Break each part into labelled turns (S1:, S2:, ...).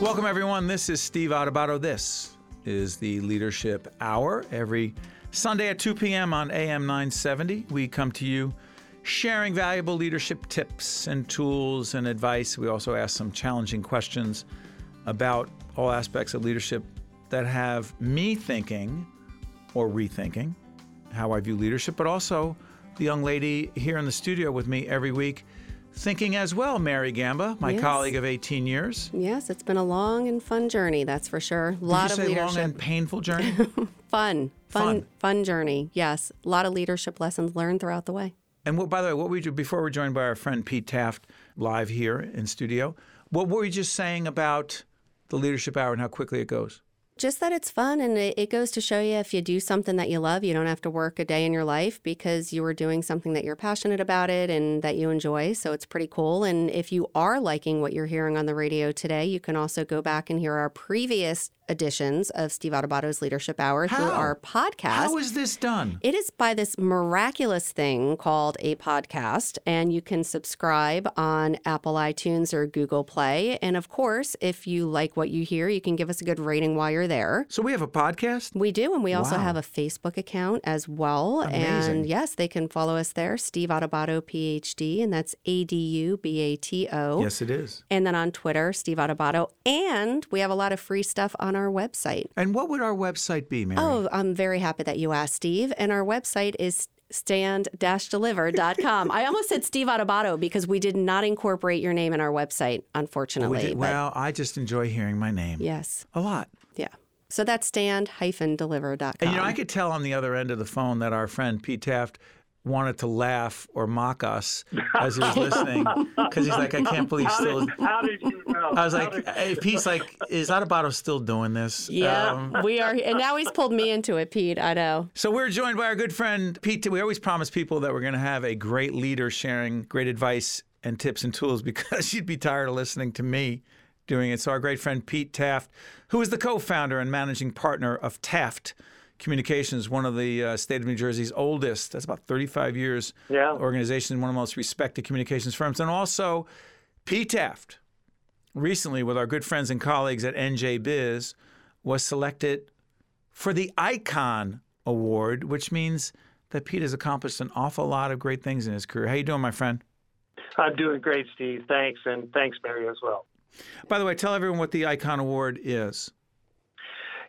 S1: Welcome, everyone. This is Steve Adubato. This is the Leadership Hour. Every Sunday at 2 p.m. on AM 970, we come to you sharing valuable leadership tips and tools and advice. We also ask some challenging questions about all aspects of leadership that have me thinking or rethinking how I view leadership, but also the young lady here in the studio with me every week thinking as well, Mary Gamba, my
S2: Yes.
S1: colleague of 18 years.
S2: Yes, it's been a long and fun journey, that's for sure. A lot Did
S1: you
S2: of
S1: say
S2: leadership.
S1: long and painful journey?
S2: fun, fun,
S1: Fun.
S2: fun, journey. Yes, a lot of leadership lessons learned throughout the way.
S1: and what, by the way, what we do before we're joined by our friend Pete Taft live here in studio, what were you just saying about the leadership hour and how quickly it goes?
S2: Just that it's fun, and it, it goes to show you if you do something that you love, you don't have to work a day in your life because you are doing something that you're passionate about it and that you enjoy. So it's pretty cool. And if you are liking what you're hearing on the radio today, you can also go back and hear our previous editions of Steve Adubato's Leadership Hour through our podcast.
S1: How is this done?
S2: It is by this miraculous thing called a podcast, and you can subscribe on Apple iTunes or Google Play. And of course, if you like what you hear, you can give us a good rating while you're there.
S1: So we have a podcast?
S2: We do, and we also
S1: Wow.
S2: have a Facebook account as well.
S1: Amazing.
S2: And yes, they can follow us there, Steve Adubato, PhD, and that's A D U B A T O.
S1: Yes, it is.
S2: And then on Twitter, Steve Adubato. And we have a lot of free stuff on our website.
S1: And what would our website be, Mary?
S2: Oh, I'm very happy that you asked, Steve. And our website is stand-deliver.com. I almost said Steve Adubato because we did not incorporate your name in our website,
S1: We
S2: unfortunately.
S1: did- well, I just enjoy hearing my name
S2: yes,
S1: a lot.
S2: yeah. So that's stand-deliver.com.
S1: And you know, I could tell on the other end of the phone that our friend Pete Taft wanted to laugh or mock us as he was listening because he's like, I can't believe
S3: How
S1: still.
S3: did, how did you know?
S1: I was
S3: How
S1: like,
S3: did-
S1: hey, Pete's like, is Adubato still doing this?
S2: yeah,
S1: Um,
S2: we are. And now he's pulled me into it, Pete. I know.
S1: So we're joined by our good friend Pete. We always promise people that we're going to have a great leader sharing great advice and tips and tools because you'd be tired of listening to me doing it. So our great friend Pete Taft, who is the co-founder and managing partner of Taft Communications, one of the uh, state of New Jersey's oldest, that's about 35 years,
S3: Yeah.
S1: organization, one of the most respected communications firms, and also Pete Taft, recently with our good friends and colleagues at NJ Biz, was selected for the Icon Award, which means that Pete has accomplished an awful lot of great things in his career. How you doing, my friend?
S3: I'm doing great, Steve. Thanks, and thanks, Mary, as well.
S1: By the way, tell everyone what the Icon Award is.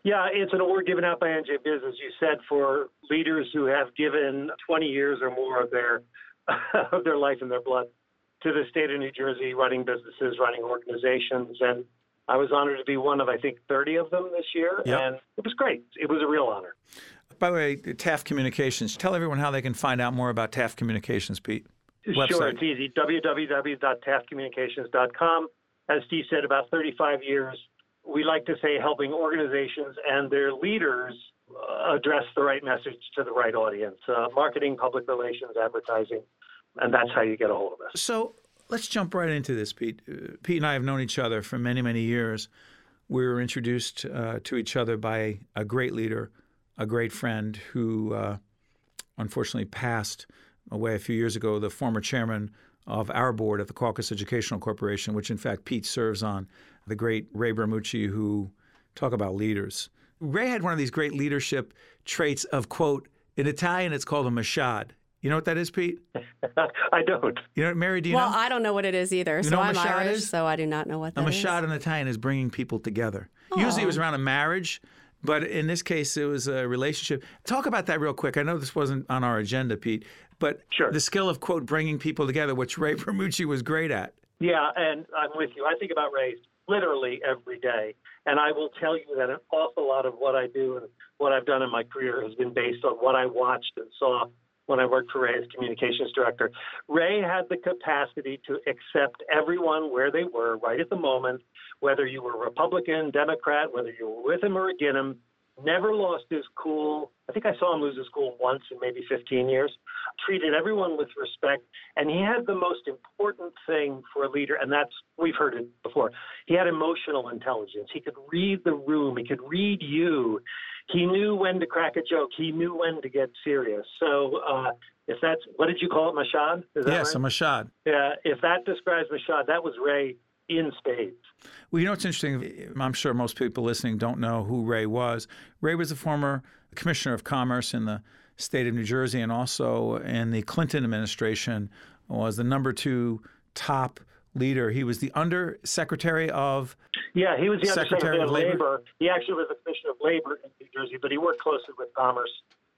S3: Yeah, it's an award given out by NJ Biz, as you said, for leaders who have given 20 years or more of their of their life and their blood to the state of New Jersey, running businesses, running organizations, and I was honored to be one of I think 30 of them this year,
S1: Yep.
S3: and it was great. It was a real honor.
S1: By the way, Taft Communications. Tell everyone how they can find out more about Taft Communications, Pete.
S3: Sure, it's easy. www.taftcommunications.com. As Steve said, about 35 years. We like to say helping organizations and their leaders uh, address the right message to the right audience. Uh, marketing, public relations, advertising, and that's how you get a hold of us.
S1: So let's jump right into this, Pete. Uh, Pete and I have known each other for many, many years. We were introduced uh, to each other by a great leader, a great friend who uh, unfortunately passed away a few years ago, the former chairman of our board at the Caucus Educational Corporation, which in fact Pete serves on, the great Ray Bramucci, who talk about leaders. Ray had one of these great leadership traits of, quote, in Italian, it's called a mashad. You know what that is, Pete?
S3: I don't.
S1: You know, Mary, do you
S2: well,
S1: know?
S2: I don't know what it is either. so
S1: know what
S2: I'm
S1: mashad
S2: Irish,
S1: is?
S2: so I do not know what that is.
S1: A
S2: that is.
S1: mashad in Italian is bringing people together. Usually it was around a marriage, but in this case it was a relationship. Talk about that real quick. I know this wasn't on our agenda, Pete, but
S3: Sure.
S1: the skill of, quote, bringing people together, which Ray Bramucci was great at.
S3: Yeah, and I'm with you. I think about Ray literally every day. And I will tell you that an awful lot of what I do and what I've done in my career has been based on what I watched and saw when I worked for Ray as communications director. Ray had the capacity to accept everyone where they were right at the moment, whether you were Republican, Democrat, whether you were with him or against him. Never lost his cool. I think I saw him lose his cool once in maybe 15 years. Treated everyone with respect. And he had the most important thing for a leader, and that's, we've heard it before. He had emotional intelligence. He could read the room, he could read you. He knew when to crack a joke, he knew when to get serious. So, uh, if that's, what did you call it, Mashad? Is that
S1: Yes,
S3: right?
S1: a mashad.
S3: Yeah, if that describes Mashad, that was Ray in spades.
S1: Well, you know what's interesting? I'm sure most people listening don't know who Ray was. Ray was a former commissioner of commerce in the state of New Jersey and also in the Clinton administration was the number two top leader. He was the undersecretary of
S3: yeah, he was the
S1: Secretary
S3: undersecretary
S1: of Labor.
S3: labor. He actually was the commissioner of labor in New Jersey, but he worked closely with commerce,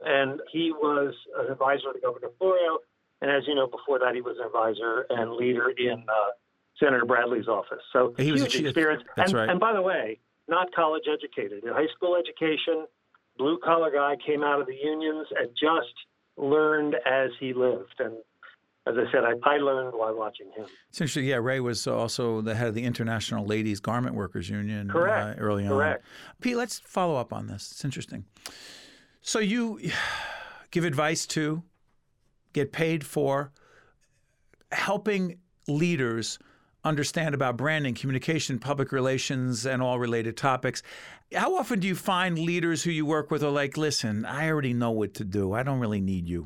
S3: and he was an advisor to Governor Florio. And as you know, before that, he was an advisor and leader in uh, Senator Bradley's office. So
S1: He was
S3: huge
S1: chief-
S3: experience.
S1: that's
S3: and,
S1: right.
S3: and by the way, not college educated, high school education, blue collar guy, came out of the unions and just learned as he lived. And as I said, I, I learned while watching him.
S1: Interesting. Yeah, Ray was also the head of the International Ladies Garment Workers Union
S3: Correct.
S1: Uh, early on.
S3: Correct.
S1: Pete, let's follow up on this. It's interesting. So you give advice to, get paid for, helping leaders understand about branding, communication, public relations, and all related topics. How often do you find leaders who you work with are like, listen, I already know what to do. I don't really need you.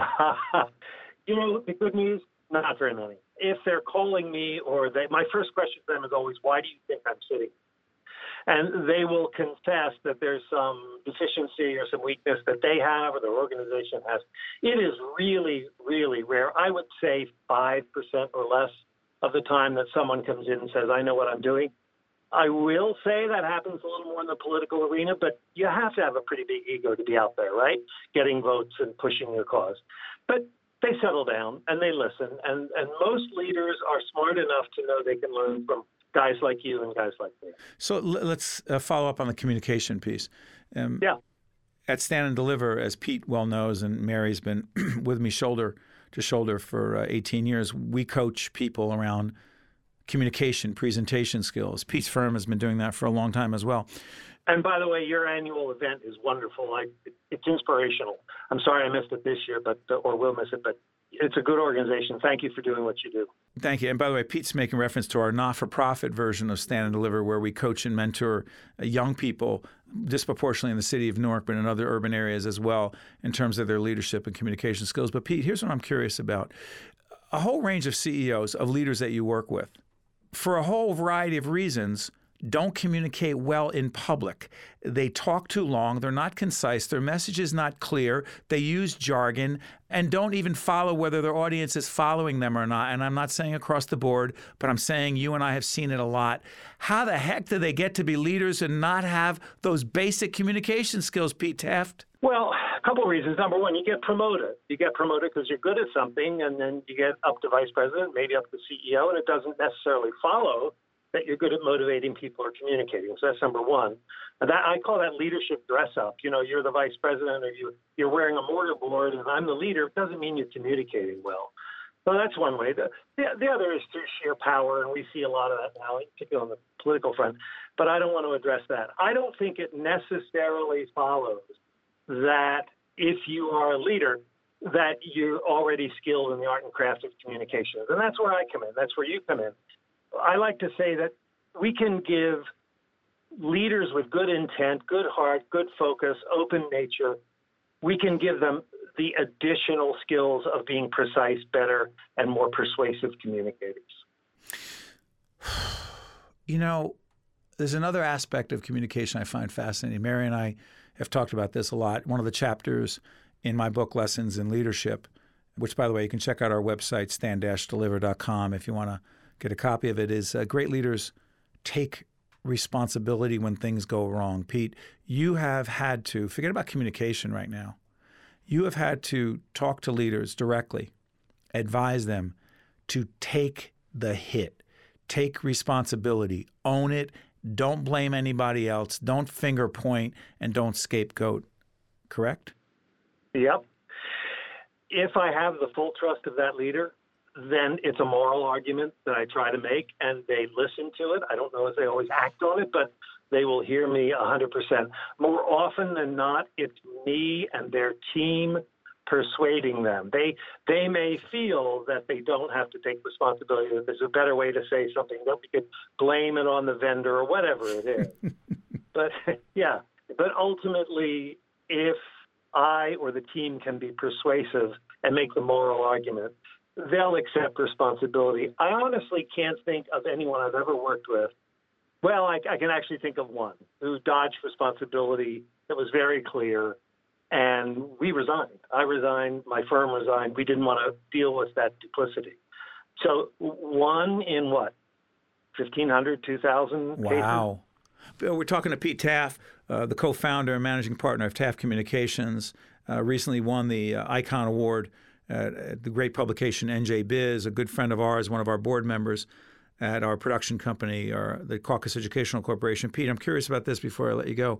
S3: you know, the good news, not very many. If they're calling me or they, my first question to them is always, why do you think I'm sitting? And they will confess that there's some deficiency or some weakness that they have or their organization has. It is really, really rare. I would say 5% or less of the time that someone comes in and says, I know what I'm doing. I will say that happens a little more in the political arena, but you have to have a pretty big ego to be out there, right? Getting votes and pushing your cause. But they settle down and they listen, and, and most leaders are smart enough to know they can learn from guys like you and guys like me.
S1: So l- let's uh, follow up on the communication piece. Um,
S3: Yeah.
S1: At Stand and Deliver, as Pete well knows, and Mary's been with me shoulder to shoulder for uh, 18 years, we coach people around communication, presentation skills. Pete's firm has been doing that for a long time as well.
S3: And by the way, your annual event is wonderful. I, it's inspirational. I'm sorry I missed it this year, but or will miss it, but it's a good organization. Thank you for doing what you do.
S1: Thank you. And by the way, Pete's making reference to our not-for-profit version of Stand and Deliver, where we coach and mentor uh, young people, disproportionately in the city of Newark, but in other urban areas as well, in terms of their leadership and communication skills. But Pete, here's what I'm curious about: a whole range of CEOs, of leaders that you work with, for a whole variety of reasons. Don't communicate well in public. They talk too long. They're not concise. Their message is not clear. They use jargon and don't even follow whether their audience is following them or not. And I'm not saying across the board, but I'm saying you and I have seen it a lot. How the heck do they get to be leaders and not have those basic communication skills, Pete Taft?
S3: Well, a couple of reasons. Number one, you get promoted. You get promoted because you're good at something, and then you get up to vice president, maybe up to CEO, and it doesn't necessarily follow that you're good at motivating people or communicating. So that's number one. And that I call that leadership dress up. You know, you're the vice president, or you you're wearing a mortar board and I'm the leader. It doesn't mean you're communicating well. So that's one way. The, the, the other is through sheer power, and we see a lot of that now, particularly on the political front. But I don't want to address that. I don't think it necessarily follows that if you are a leader, that you're already skilled in the art and craft of communication. And that's where I come in. That's where you come in. I like to say that we can give leaders with good intent, good heart, good focus, open nature, we can give them the additional skills of being precise, better, and more persuasive communicators.
S1: You know, there's another aspect of communication I find fascinating. Mary and I have talked about this a lot. One of the chapters in my book, Lessons in Leadership, which, by the way, you can check out our website, stand-deliver.com, if you want to get a copy of it, is uh, great leaders take responsibility when things go wrong. Pete, you have had to, forget about communication right now, you have had to talk to leaders directly, advise them to take the hit, take responsibility, own it, don't blame anybody else, don't finger point, and don't scapegoat. Correct?
S3: Yep. If I have the full trust of that leader, then it's a moral argument that I try to make, and they listen to it. I don't know if they always act on it, but they will hear me 100%. More often than not, it's me and their team persuading them. They they may feel that they don't have to take responsibility. That there's a better way to say something. That we could blame it on the vendor or whatever it is. but yeah, but ultimately, if I or the team can be persuasive and make the moral argument, they'll accept responsibility. I honestly can't think of anyone I've ever worked with. Well, I, I can actually think of one who dodged responsibility that was very clear, and we resigned. I resigned. My firm resigned. We didn't want to deal with that duplicity. So one in what, 1,500, 2,000
S1: Wow. We're talking to Pete Taft, uh, the co-founder and managing partner of Taft Communications. Uh, recently won the uh, Icon Award at the great publication NJ Biz. A good friend of ours, one of our board members at our production company, or the Caucus Educational Corporation. Pete, I'm curious about this before I let you go.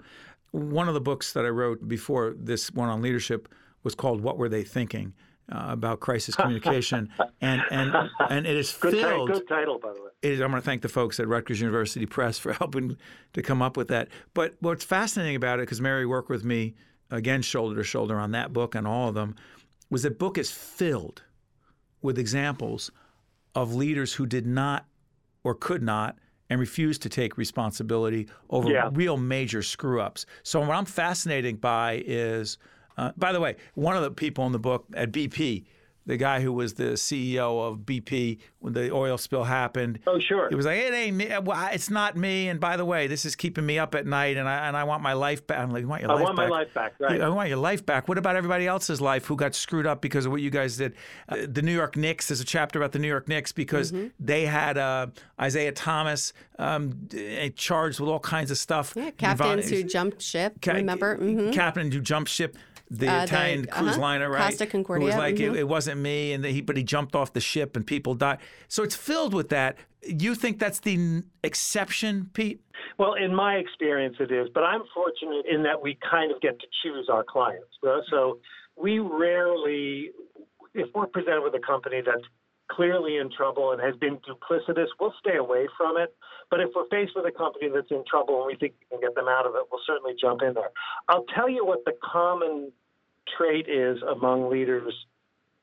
S1: One of the books that I wrote before this one on leadership was called "What Were They Thinking." Uh, about crisis communication, and and and it is
S3: good
S1: filled.
S3: good title, by the way.
S1: Is, I'm going to thank the folks at Rutgers University Press for helping to come up with that. But what's fascinating about it, because Mary worked with me again, shoulder to shoulder on that book and all of them, was that book is filled with examples of leaders who did not or could not and refused to take responsibility over
S3: Yeah.
S1: real major screw ups. So what I'm fascinated by is, uh, by the way, one of the people in the book at BP, the guy who was the CEO of BP when the oil spill happened.
S3: Oh, sure.
S1: It was like it ain't me. Well, it's not me. And by the way, this is keeping me up at night, and I and I want my life back. I'm like, you want your
S3: I
S1: life
S3: want my
S1: back?
S3: life back, right.
S1: I want your life back. What about everybody else's life who got screwed up because of what you guys did? Uh, the New York Knicks. There's a chapter about the New York Knicks because
S2: Mm-hmm.
S1: they had uh, Isiah Thomas um, charged with all kinds of stuff.
S2: Yeah, captains who jumped ship.
S1: Ca-
S2: remember? hmm
S1: captain who jumped ship, the
S2: Uh, the-
S1: Italian cruise
S2: uh-huh.
S1: liner, right?
S2: Costa
S1: Who was like, it,
S2: mhm.
S1: it wasn't me, and he, but he jumped off the ship and people died. So it's filled with that. You think that's the n- exception, Pete?
S3: Well, in my experience, it is, but I'm fortunate in that we kind of get to choose our clients. So we rarely, if we're presented with a company that's clearly in trouble and has been duplicitous, we'll stay away from it. But if we're faced with a company that's in trouble and we think we can get them out of it, we'll certainly jump in there. I'll tell you what the common trait is among leaders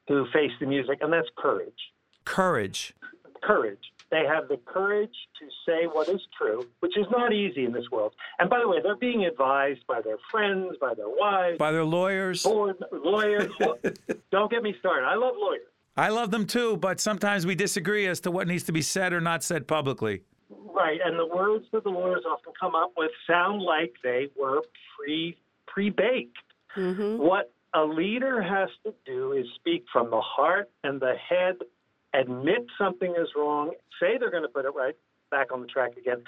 S3: who face the music, and that's courage
S1: Courage.
S3: courage. They have the courage to say what is true, which is not easy in this world. And by the way, they're being advised by their friends, by their wives,
S1: By their lawyers.
S3: board lawyers. Don't get me started. I love lawyers.
S1: I love them too, but sometimes we disagree as to what needs to be said or not said publicly.
S3: Right, and the words that the lawyers often come up with sound like they were pre pre baked.
S2: hmm
S3: What a leader has to do is speak from the heart and the head, admit something is wrong, say they're going to put it right back on the track again.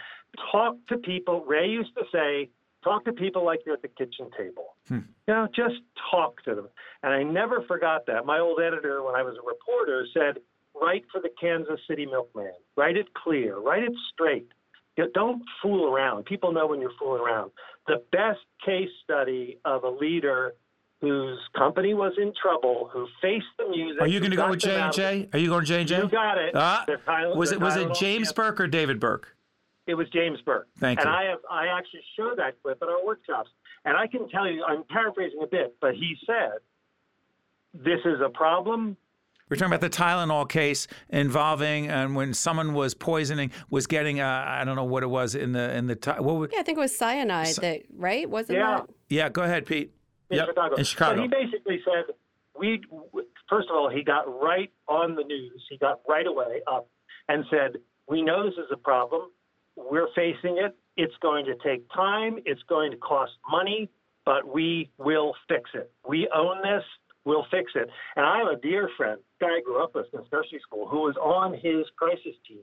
S3: Talk to people. Ray used to say, talk to people like you're at the kitchen table. Hmm. You know, just talk to them. And I never forgot that. My old editor, when I was a reporter, said, write for the Kansas City Milkman. Write it clear. Write it straight. You know, don't fool around. People know when you're fooling around. The best case study of a leader whose company was in trouble, who faced the music.
S1: Are you going to go with J and
S3: out of it.
S1: J? Are you going to J and J?
S3: You got it.
S1: Uh,
S3: They're Tyler-
S1: was it was it James Burke or David Burke?
S3: It was James Burke.
S1: Thank
S3: and
S1: you.
S3: I have I actually show that clip at our workshops. And I can tell you, I'm paraphrasing a bit, but he said, "This is a problem.
S1: We're talking about the Tylenol case involving and when someone was poisoning was getting uh, I don't know what it was in the in the Ty- what would,
S2: Yeah, I think it was cyanide that, right? Wasn't
S3: Yeah.
S2: that?
S1: yeah go ahead Pete
S3: in
S1: Yep,
S3: Chicago.
S1: in Chicago
S3: But he basically said, we first of all, he got right on the news. He got right away up and said, we know this is a problem. We're facing it. It's going to take time. It's going to cost money, but we will fix it. We own this. We'll fix it. And I have a dear friend, guy I grew up with since nursery school, who was on his crisis team,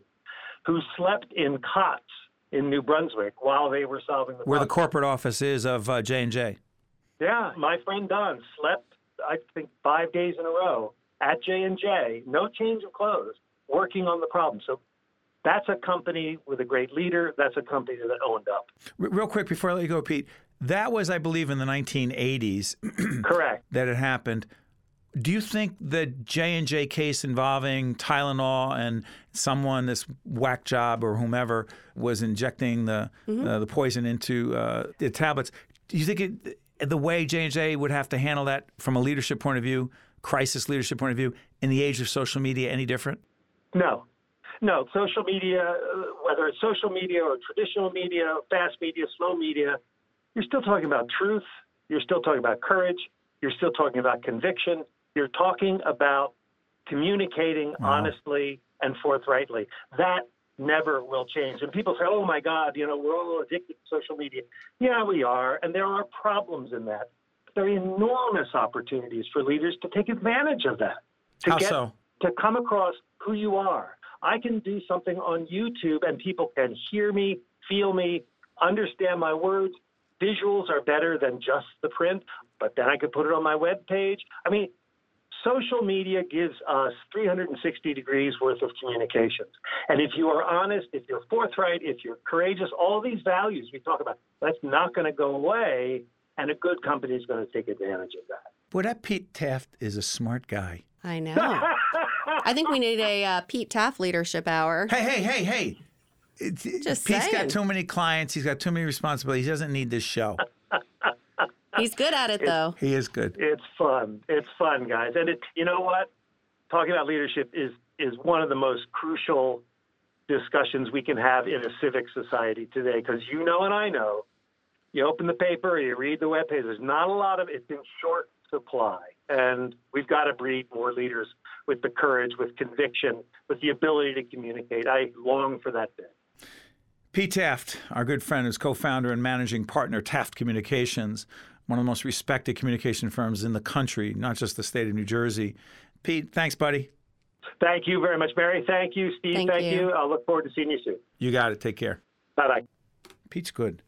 S3: who slept in cots in New Brunswick while they were solving the problem
S1: where the corporate office is of uh, J and J.
S3: Yeah, my friend Don slept, I think, five days in a row at J and J, no change of clothes, working on the problem. So that's a company with a great leader. That's a company that owned up.
S1: Real quick before I let you go, Pete, that was I believe in the 1980s
S3: Correct.
S1: that it happened. Do you think the J and J case involving Tylenol and someone, this whack job or whomever, was injecting the uh, the poison into uh, the tablets? Do you think it, the way J and J would have to handle that from a leadership point of view, crisis leadership point of view, in the age of social media, any different?
S3: No, no. Social media, uh, whether it's social media or traditional media, fast media, slow media, you're still talking about truth. You're still talking about courage. You're still talking about conviction. You're talking about communicating
S1: Wow.
S3: honestly and forthrightly. That never will change. And people say, oh my God, you know, we're all addicted to social media. Yeah, we are. And there are problems in that. There are enormous opportunities for leaders to take advantage of that. To
S1: How
S3: get
S1: so?
S3: to come across who you are. I can do something on YouTube and people can hear me, feel me, understand my words. Visuals are better than just the print, but then I could put it on my web page. I mean, social media gives us 360 degrees worth of communications. And if you are honest, if you're forthright, if you're courageous, all these values we talk about, that's not going to go away. And a good company is going to take advantage of that.
S1: Boy, that Pete Taft is a smart guy.
S2: I know. I think we need a uh, Pete Taft leadership hour.
S1: Hey, hey, hey, hey. It's,
S2: Just
S1: Pete's
S2: saying.
S1: got too many clients. He's got too many responsibilities. He doesn't need this show.
S2: He's good at it, though.
S1: He is good.
S3: It's fun. It's fun, guys. And it, you know what? Talking about leadership is is one of the most crucial discussions we can have in a civic society today. Because you know, and I know, you open the paper, or you read the web page. There's not a lot of it's in short supply, and we've got to breed more leaders with the courage, with conviction, with the ability to communicate. I long for that day.
S1: Pete Taft, our good friend, is co founder and managing partner, Taft Communications, one of the most respected communication firms in the country, not just the state of New Jersey. Pete, thanks, buddy.
S3: Thank you very much, Barry. Thank you, Steve.
S2: Thank
S3: Thank,
S2: you.
S3: you. I'll look forward to seeing you soon.
S1: You got it. Take care.
S3: Bye bye.
S1: Pete's good.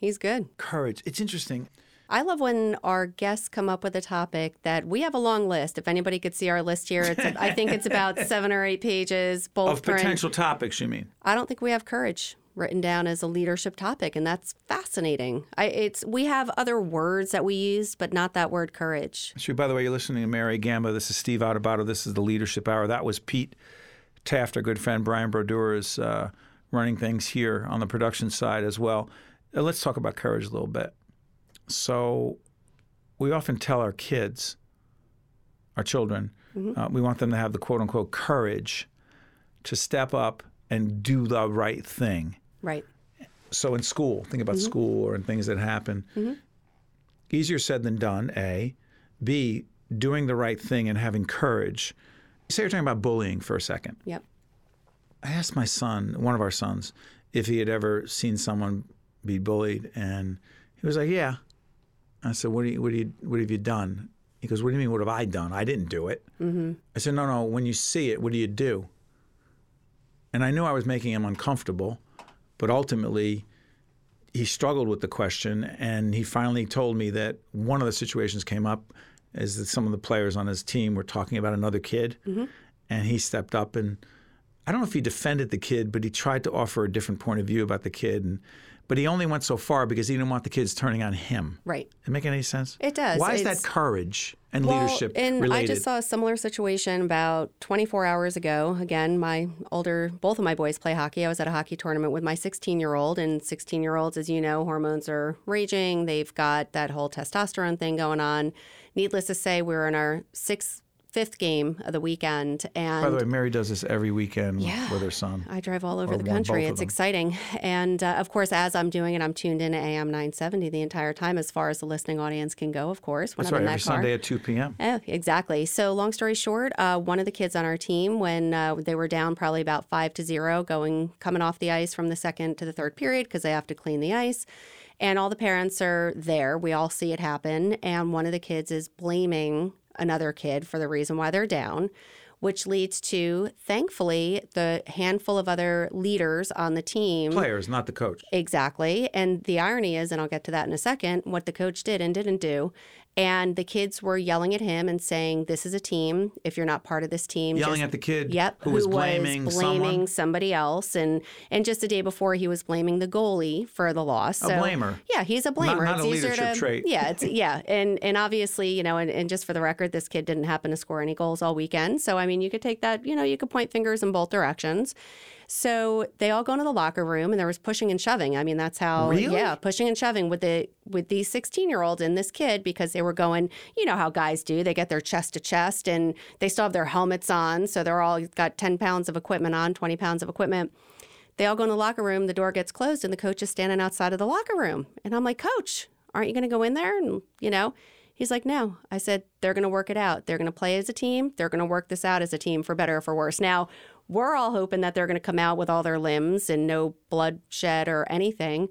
S2: He's good.
S1: Courage. It's interesting.
S2: I love when our guests come up with a topic that we have a long list. If anybody could see our list here, it's I think it's about seven or eight pages, bold
S1: Of
S2: print.
S1: potential topics, you mean?
S2: I don't think we have courage written down as a leadership topic, and that's fascinating. I, it's we have other words that we use, but not that word courage.
S1: Sure. By the way, you're listening to Mary Gamba. This is Steve Adubato. This is the Leadership Hour. That was Pete Taft, our good friend. Brian Brodeur is uh, running things here on the production side as well. Uh, let's talk about courage a little bit. So, we often tell our kids, our children, mm-hmm. uh, we want them to have the quote unquote courage to step up and do the right thing.
S2: Right.
S1: So in school, think about mm-hmm. school or in things that happen. Mm-hmm. Easier said than done, A. B, doing the right thing and having courage. Say you're talking about bullying for a second.
S2: Yep.
S1: I asked my son, one of our sons, if he had ever seen someone be bullied, and he was like, "Yeah." I said, "What do you, what do you, what have you done?" He goes, "What do you mean? What have I done? I didn't do it." Mm-hmm. I said, "No, no. When you see it, what do you do?" And I knew I was making him uncomfortable, but ultimately, he struggled with the question, and he finally told me that one of the situations came up is that some of the players on his team were talking about another kid, and he stepped up and I don't know if he defended the kid, but he tried to offer a different point of view about the kid, and but he only went so far because he didn't want the kids turning on him.
S2: Right.
S1: Does it make any sense?
S2: It does.
S1: Why is that courage and
S2: Well,
S1: leadership
S2: and
S1: related?
S2: I just saw a similar situation about 24 hours ago. Again, my older, both of my boys play hockey. I was at a hockey tournament with my 16 year old, and 16 year olds, as you know, hormones are raging. They've got that whole testosterone thing going on. Needless to say, we were in our sixth, fifth game of the weekend, and
S1: By the way, Mary does this every weekend
S2: Yeah.
S1: with her son.
S2: I drive all over the country. It's exciting. And uh, of course, as I'm doing it, I'm tuned in to AM 970 the entire time as far as the listening audience can go, of course, when
S1: That's
S2: I'm
S1: right,
S2: in
S1: every
S2: car.
S1: Sunday at 2 p.m.
S2: Oh, exactly. So, long story short, uh, one of the kids on our team, when uh, they were down probably about five to zero, going coming off the ice from the second to the third period because they have to clean the ice, and all the parents are there. We all see it happen, and one of the kids is blaming another kid for the reason why they're down. Which leads to, thankfully, the handful of other leaders on the team
S1: Players, not the coach.
S2: Exactly. And the irony is, and I'll get to that in a second, what the coach did and didn't do. And the kids were yelling at him and saying, This is a team. If you're not part of this team,
S1: Yelling
S2: just-
S1: at the kid
S2: Yep,
S1: who was blaming
S2: blaming
S1: someone.
S2: somebody else, and and just the day before he was blaming the goalie for the loss.
S1: A blamer.
S2: Yeah, he's a blamer.
S1: not
S2: it's
S1: a leadership
S2: to,
S1: trait.
S2: Yeah, it's yeah, and and obviously, you know, and, and just for the record, this kid didn't happen to score any goals all weekend. So I mean, you could take that, you know, you could point fingers in both directions. So they all go into the locker room, and there was pushing and shoving. I mean, that's how
S1: Really?
S2: yeah, pushing and shoving with the with these 16 year olds and this kid because they were going. You know how guys do; they get their chest to chest, and they still have their helmets on, so they're all got 10 pounds of equipment on, 20 pounds of equipment. They all go in the locker room. The door gets closed, and the coach is standing outside of the locker room. And I'm like, Coach, aren't you going to go in there? And you know, He's like, no. I said, they're going to work it out. They're going to play as a team. They're going to work this out as a team for better or for worse. Now, we're all hoping that they're going to come out with all their limbs and no bloodshed or anything.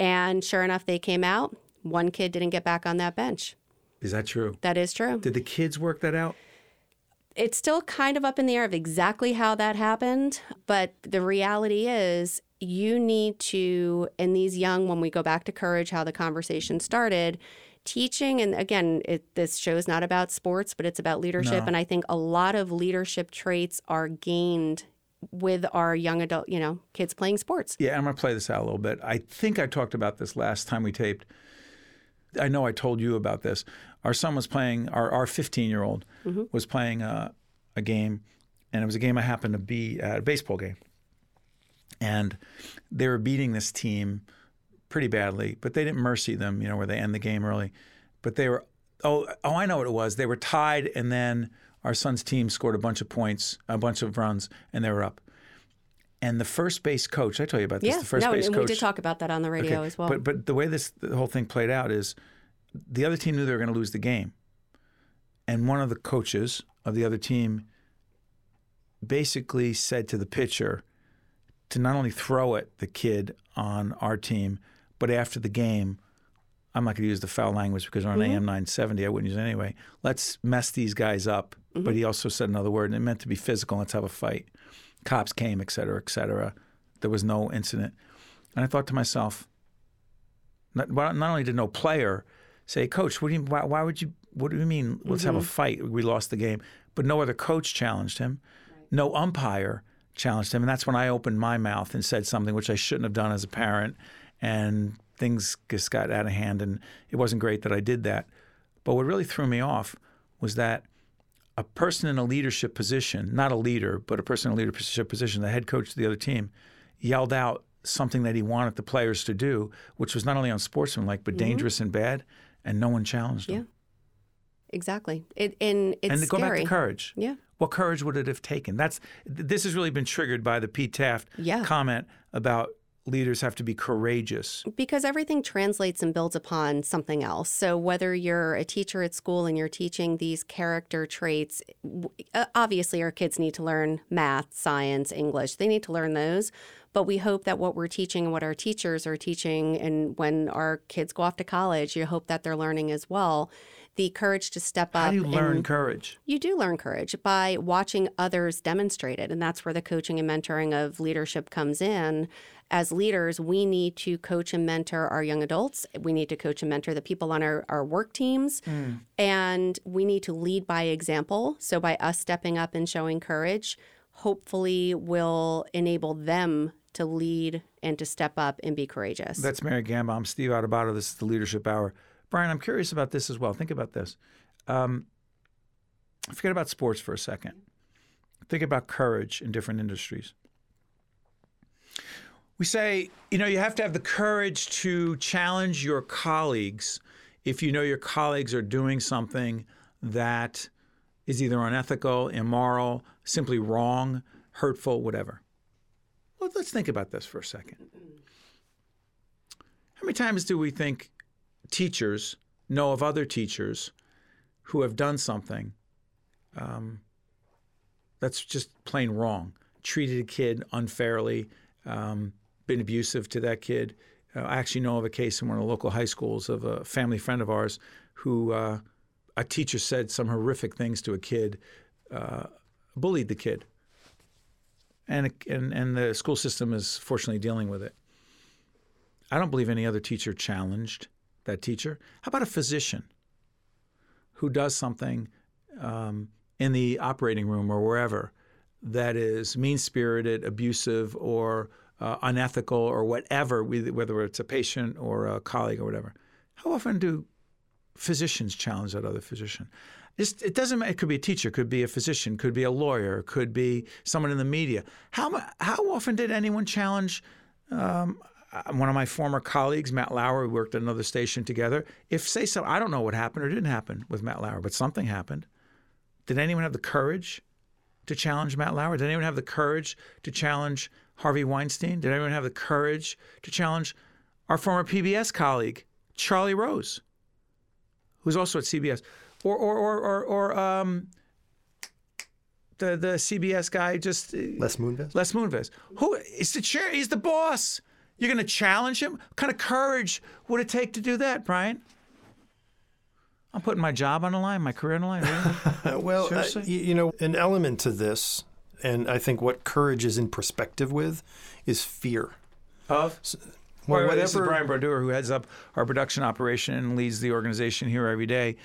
S2: And sure enough, they came out. One kid didn't get back on that bench.
S1: Is that true?
S2: That is true.
S1: Did the kids work that out?
S2: It's still kind of up in the air of exactly how that happened. But the reality is, you need to, in these young, when we go back to courage, how the conversation started, teaching and again it, this show is not about sports but it's about leadership
S1: No.
S2: and i think a lot of leadership traits are gained with our young adult you know kids playing sports
S1: Yeah, I'm going to play this out a little bit. I think I talked about this last time we taped. I know I told you about this. Our son was playing, our, our 15 year old mm-hmm. was playing a, a game, and it was a game I happened to be at, a baseball game. And they were beating this team pretty badly, but they didn't mercy them, you know, where they end the game early. But they were, oh, oh, I know what it was. They were tied, and then our son's team scored a bunch of points, a bunch of runs, and they were up. And the first base coach, I tell you about this.
S2: yeah
S1: the first
S2: no
S1: base
S2: and
S1: coach.
S2: we did talk about that on the radio
S1: Okay,
S2: as well
S1: But but the way this the whole thing played out is the other team knew they were going to lose the game, and one of the coaches of the other team basically said to the pitcher to not only throw at the kid on our team, but after the game. I'm not going to use the foul language because on mm-hmm. AM 970 I wouldn't use it anyway. Let's mess these guys up. Mm-hmm. But he also said another word, and it meant to be physical. Let's have a fight. Cops came, et cetera, et cetera. There was no incident. And I thought to myself, not, not only did no player say, "Coach, what do you? Why, why would you? What do you mean? Let's have a mm-hmm. fight. We lost the game." But no other coach challenged him. No umpire challenged him, and that's when I opened my mouth and said something which I shouldn't have done as a parent, and things just got out of hand, and it wasn't great that I did that. But what really threw me off was that a person in a leadership position, not a leader, but a person in a leadership position, the head coach of the other team, yelled out something that he wanted the players to do, which was not only unsportsmanlike but mm-hmm. dangerous and bad, and no one challenged him.
S2: Yeah. exactly it and it's
S1: and to go back to courage.
S2: yeah
S1: What courage would it have taken? That's this has really been triggered by the Pete Taft
S2: Yeah.
S1: comment about leaders have to be courageous.
S2: because everything translates and builds upon something else. So whether you're a teacher at school and you're teaching these character traits, uh, obviously our kids need to learn math, science, English. They need to learn those. But we hope that what we're teaching and what our teachers are teaching, and when our kids go off to college, you hope that they're learning as well. The courage to step up.
S1: How do you learn courage?
S2: you do learn courage by watching others demonstrate it. And that's where the coaching and mentoring of leadership comes in. As leaders, we need to coach and mentor our young adults. We need to coach and mentor the people on our, our work teams. And we need to lead by example. So, by us stepping up and showing courage, hopefully will enable them to lead and to step up and be courageous.
S1: That's Mary Gamba. I'm Steve Adubato. This is the Leadership Hour. Brian, I'm curious about this as well. Think about this. Um, forget about sports for a second. Think about courage in different industries. We say, you know, you have to have the courage to challenge your colleagues if you know your colleagues are doing something that is either unethical, immoral, simply wrong, hurtful, whatever. Well, let's think about this for a second. How many times do we think teachers know of other teachers who have done something um, that's just plain wrong, treated a kid unfairly, um, been abusive to that kid? Uh, I actually know of a case in one of the local high schools of a family friend of ours who uh, a teacher said some horrific things to a kid, uh, bullied the kid, and, and and the school system is fortunately dealing with it. I don't believe any other teacher challenged that teacher. How about a physician who does something um, in the operating room or wherever that is mean spirited, abusive, or uh, unethical, or whatever, whether it's a patient or a colleague or whatever? How often do physicians challenge that other physician? It doesn't matter. It could be a teacher, could be a physician, could be a lawyer, could be someone in the media. How, how often did anyone challenge um, uh, one of my former colleagues, Matt Lauer, we worked at another station together. If say so, I don't know what happened or didn't happen with Matt Lauer, but something happened. Did anyone have the courage to challenge Matt Lauer? Did anyone have the courage to challenge Harvey Weinstein? Did anyone have the courage to challenge our former PBS colleague, Charlie Rose? who's also at CBS, or or or or, or um, the the CBS guy just uh,
S4: Les Moonves?
S1: Les Moonves. Who is the chair? He's the boss. You're going to challenge him? What kind of courage would it take to do that, Brian? I'm putting my job on the line, my career on the line. Really?
S4: Well, uh,
S1: Seriously?
S4: you know, an element to this, and I think what courage is in perspective with, is fear.
S1: of?
S4: Well,
S1: Well, this is Brian Brodeur, who heads up our production operation and leads the organization here every day.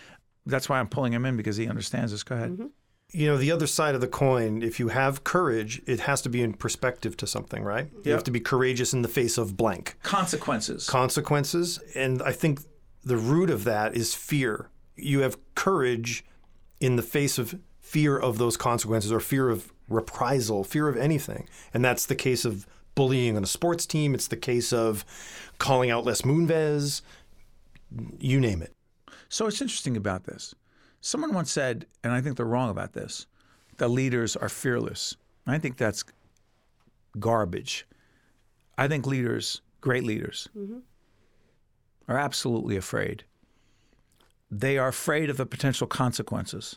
S1: That's why I'm pulling him in because he understands this. Go ahead. Mm-hmm.
S4: you know, the other side of the coin, if you have courage, it has to be in perspective to something, right? You have to be courageous in the face of blank
S1: Consequences.
S4: consequences. And I think the root of that is fear. You have courage in the face of fear of those consequences or fear of reprisal, fear of anything. And that's the case of bullying on a sports team. It's the case of calling out Les Moonves, you name it.
S1: So it's interesting about this. Someone once said, and I think they're wrong about this, that leaders are fearless. I think that's garbage. I think leaders, great leaders, mm-hmm. are absolutely afraid. They are afraid of the potential consequences.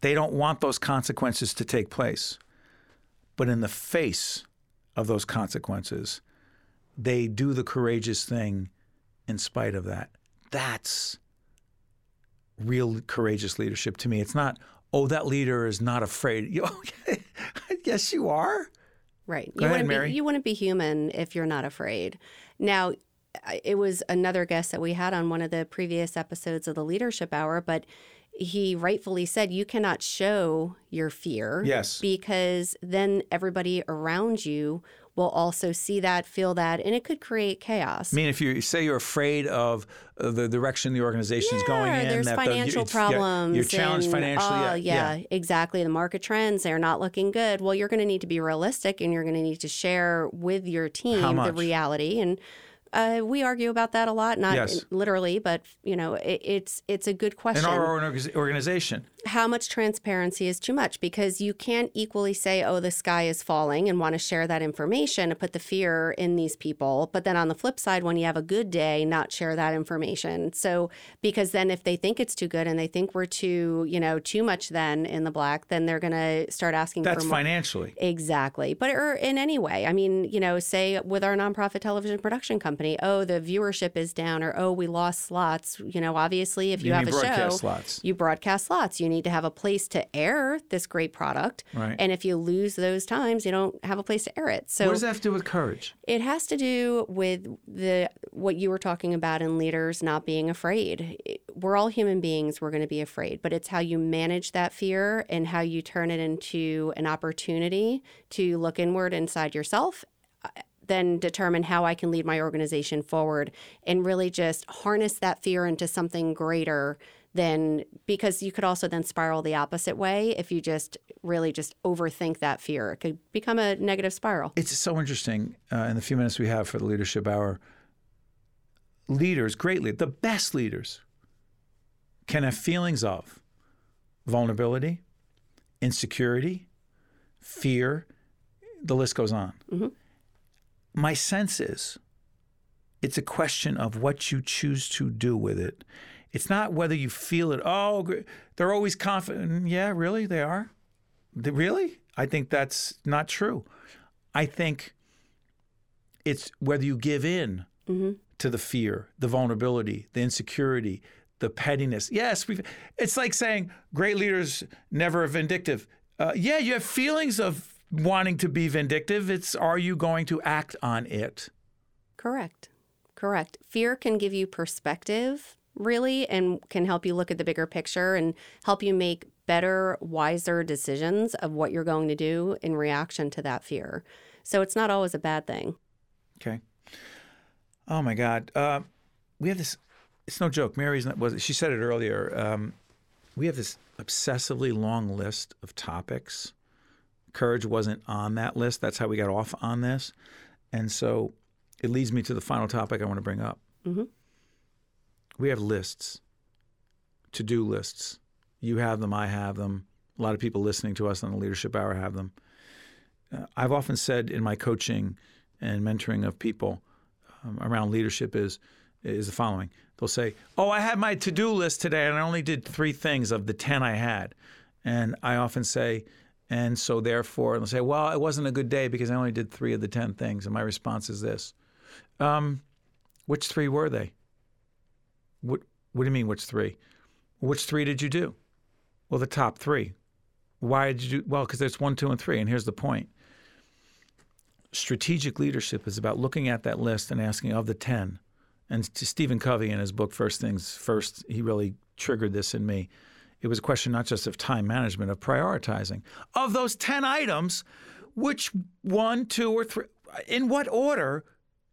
S1: They don't want those consequences to take place. But in the face of those consequences, they do the courageous thing in spite of that. That's real courageous leadership to me. It's not, oh, that leader is not afraid. Yes, you are.
S2: Right.
S1: Go
S2: you
S1: ahead,
S2: wouldn't
S1: Mary.
S2: Be, you wouldn't be human if you're not afraid. Now, it was another guest that we had on one of the previous episodes of the Leadership Hour, but he rightfully said you cannot show your fear.
S1: Yes.
S2: Because then everybody around you will also see that, feel that, and it could create chaos.
S1: I mean, if you say you're afraid of uh, the direction the organization's going
S2: Yeah,
S1: in,
S2: there's
S1: the-
S2: financial
S1: yeah,
S2: problems.
S1: you're challenged
S2: and,
S1: financially.
S2: Oh,
S1: yeah,
S2: yeah, exactly. The market trends, they're not looking good. Well, you're going to need to be realistic and you're going to need to share with your team the reality. And uh, we argue about that a lot, not
S1: Yes.
S2: literally, but you know, it, it's it's a good question.
S1: In our organization,
S2: How much transparency is too much? Because you can't equally say, "Oh, the sky is falling," and want to share that information and put the fear in these people. But then on the flip side, when you have a good day, not share that information. So because then if they think it's too good and they think we're too, you know, too much then in the black, then they're going to start asking
S1: that's
S2: for more.
S1: financially.
S2: Exactly. But or in any way, I mean, you know, say with our nonprofit television production company, oh, the viewership is down or oh, we lost slots. You know, obviously if you,
S1: You
S2: have a show,
S1: slots.
S2: you broadcast slots. You need to have a place to air this great product.
S1: Right.
S2: And if you lose those times, you don't have a place to air it. So
S1: what does that have to do with courage?
S2: it has to do with the what you were talking about in leaders not being afraid. We're all human beings. We're going to be afraid, but it's how you manage that fear and how you turn it into an opportunity to look inward inside yourself. Then determine how I can lead my organization forward and really just harness that fear into something greater than because you could also then spiral the opposite way if you just really just overthink that fear. It could become a negative spiral.
S1: It's so interesting uh, in the few minutes we have for the leadership hour. Leaders, great leaders, the best leaders, can have feelings of vulnerability, insecurity, fear. The list goes on. My sense is it's a question of what you choose to do with it. It's not whether you feel it. Oh, they're always confident. Yeah, really? They are? They- really? I think that's not true. I think it's whether you give in to the fear, the vulnerability, the insecurity, the pettiness. Yes, we've, it's like saying great leaders never are vindictive. Uh, yeah, you have feelings of wanting to be vindictive. It's are you going to act on it?
S2: Correct. Correct. Fear can give you perspective, really, and can help you look at the bigger picture and help you make better, wiser decisions of what you're going to do in reaction to that fear. So it's not always a bad thing.
S1: Okay. Oh my God. Uh, we have this. It's no joke. Mary's not, was. She said it earlier. Um, we have this obsessively long list of topics. Courage wasn't on that list. That's how we got off on this, and so it leads me to the final topic I want to bring up.
S2: Mhm.
S1: We have lists, to-do lists. You have them. I have them. A lot of people listening to us on the Leadership Hour have them. Uh, I've often said in my coaching and mentoring of people um, around leadership is is the following. They'll say, "Oh, I had my to-do list today, and I only did three things of the ten I had." And I often say, and so therefore, they'll say, "Well, it wasn't a good day because I only did three of the ten things." And my response is this: um, Which three were they? What What do you mean, which three? Which three did you do? Well, the top three. Why did you do? Well, because there's one, two, and three. And here's the point strategic leadership is about looking at that list and asking of the 10. And to Stephen Covey in his book, First Things First, he really triggered this in me. It was a question not just of time management, of prioritizing. Of those 10 items, which one, two, or three, in what order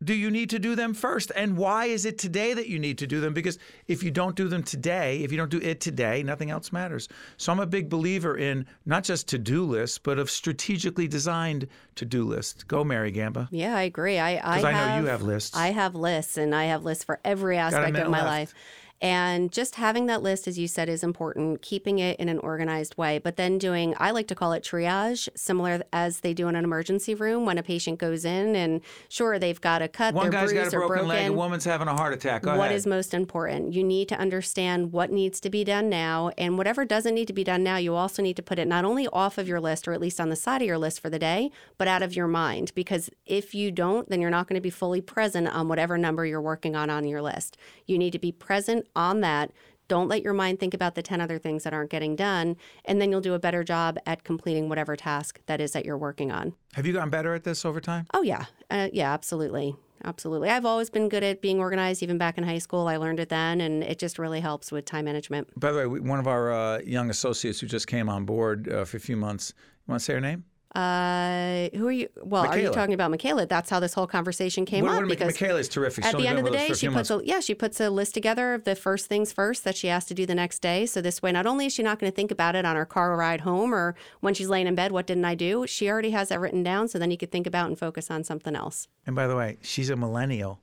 S1: do you need to do them first? And why is it today that you need to do them? Because if you don't do them today, if you don't do it today, nothing else matters. So I'm a big believer in not just to do lists, but of strategically designed to do lists. Go, Mary Gamba.
S2: Yeah, I agree. I I,
S1: I know you have lists.
S2: I have lists, and I have lists for every aspect of my
S1: left.
S2: life. And just having that list, as you said, is important, keeping it in an organized way. But then doing, I like to call it triage, similar as they do in an emergency room when a patient goes in and sure, they've got a cut,
S1: One guy's got a
S2: or
S1: broken,
S2: broken.
S1: leg, a woman's having a heart attack. Go
S2: What
S1: ahead.
S2: is most important? You need to understand what needs to be done now, and whatever doesn't need to be done now, you also need to put it not only off of your list or at least on the side of your list for the day, but out of your mind. Because if you don't, then you're not going to be fully present on whatever number you're working on on your list. You need to be present on that. Don't let your mind think about the 10 other things that aren't getting done, and then you'll do a better job at completing whatever task that is that you're working on.
S1: Have you gotten better at this over time?
S2: Oh, yeah. Uh, yeah, absolutely. Absolutely. I've always been good at being organized, even back in high school. I learned it then, and it just really helps with time management.
S1: By the way, one of our uh, young associates who just came on board uh, for a few months. You want to say her name?
S2: Uh, who are you? Well, are you talking about Michaela? That's how this whole conversation came
S1: What-
S2: up.
S1: what-
S2: because
S1: is terrific.
S2: At the end of the day, she puts
S1: months.
S2: a yeah, she puts a list together of the first things first that she has to do the next day. So this way, not only is she not going to think about it on her car ride home or when she's laying in bed, what didn't I do? She already has that written down, so then you could think about and focus on something else.
S1: And by the way, she's a millennial.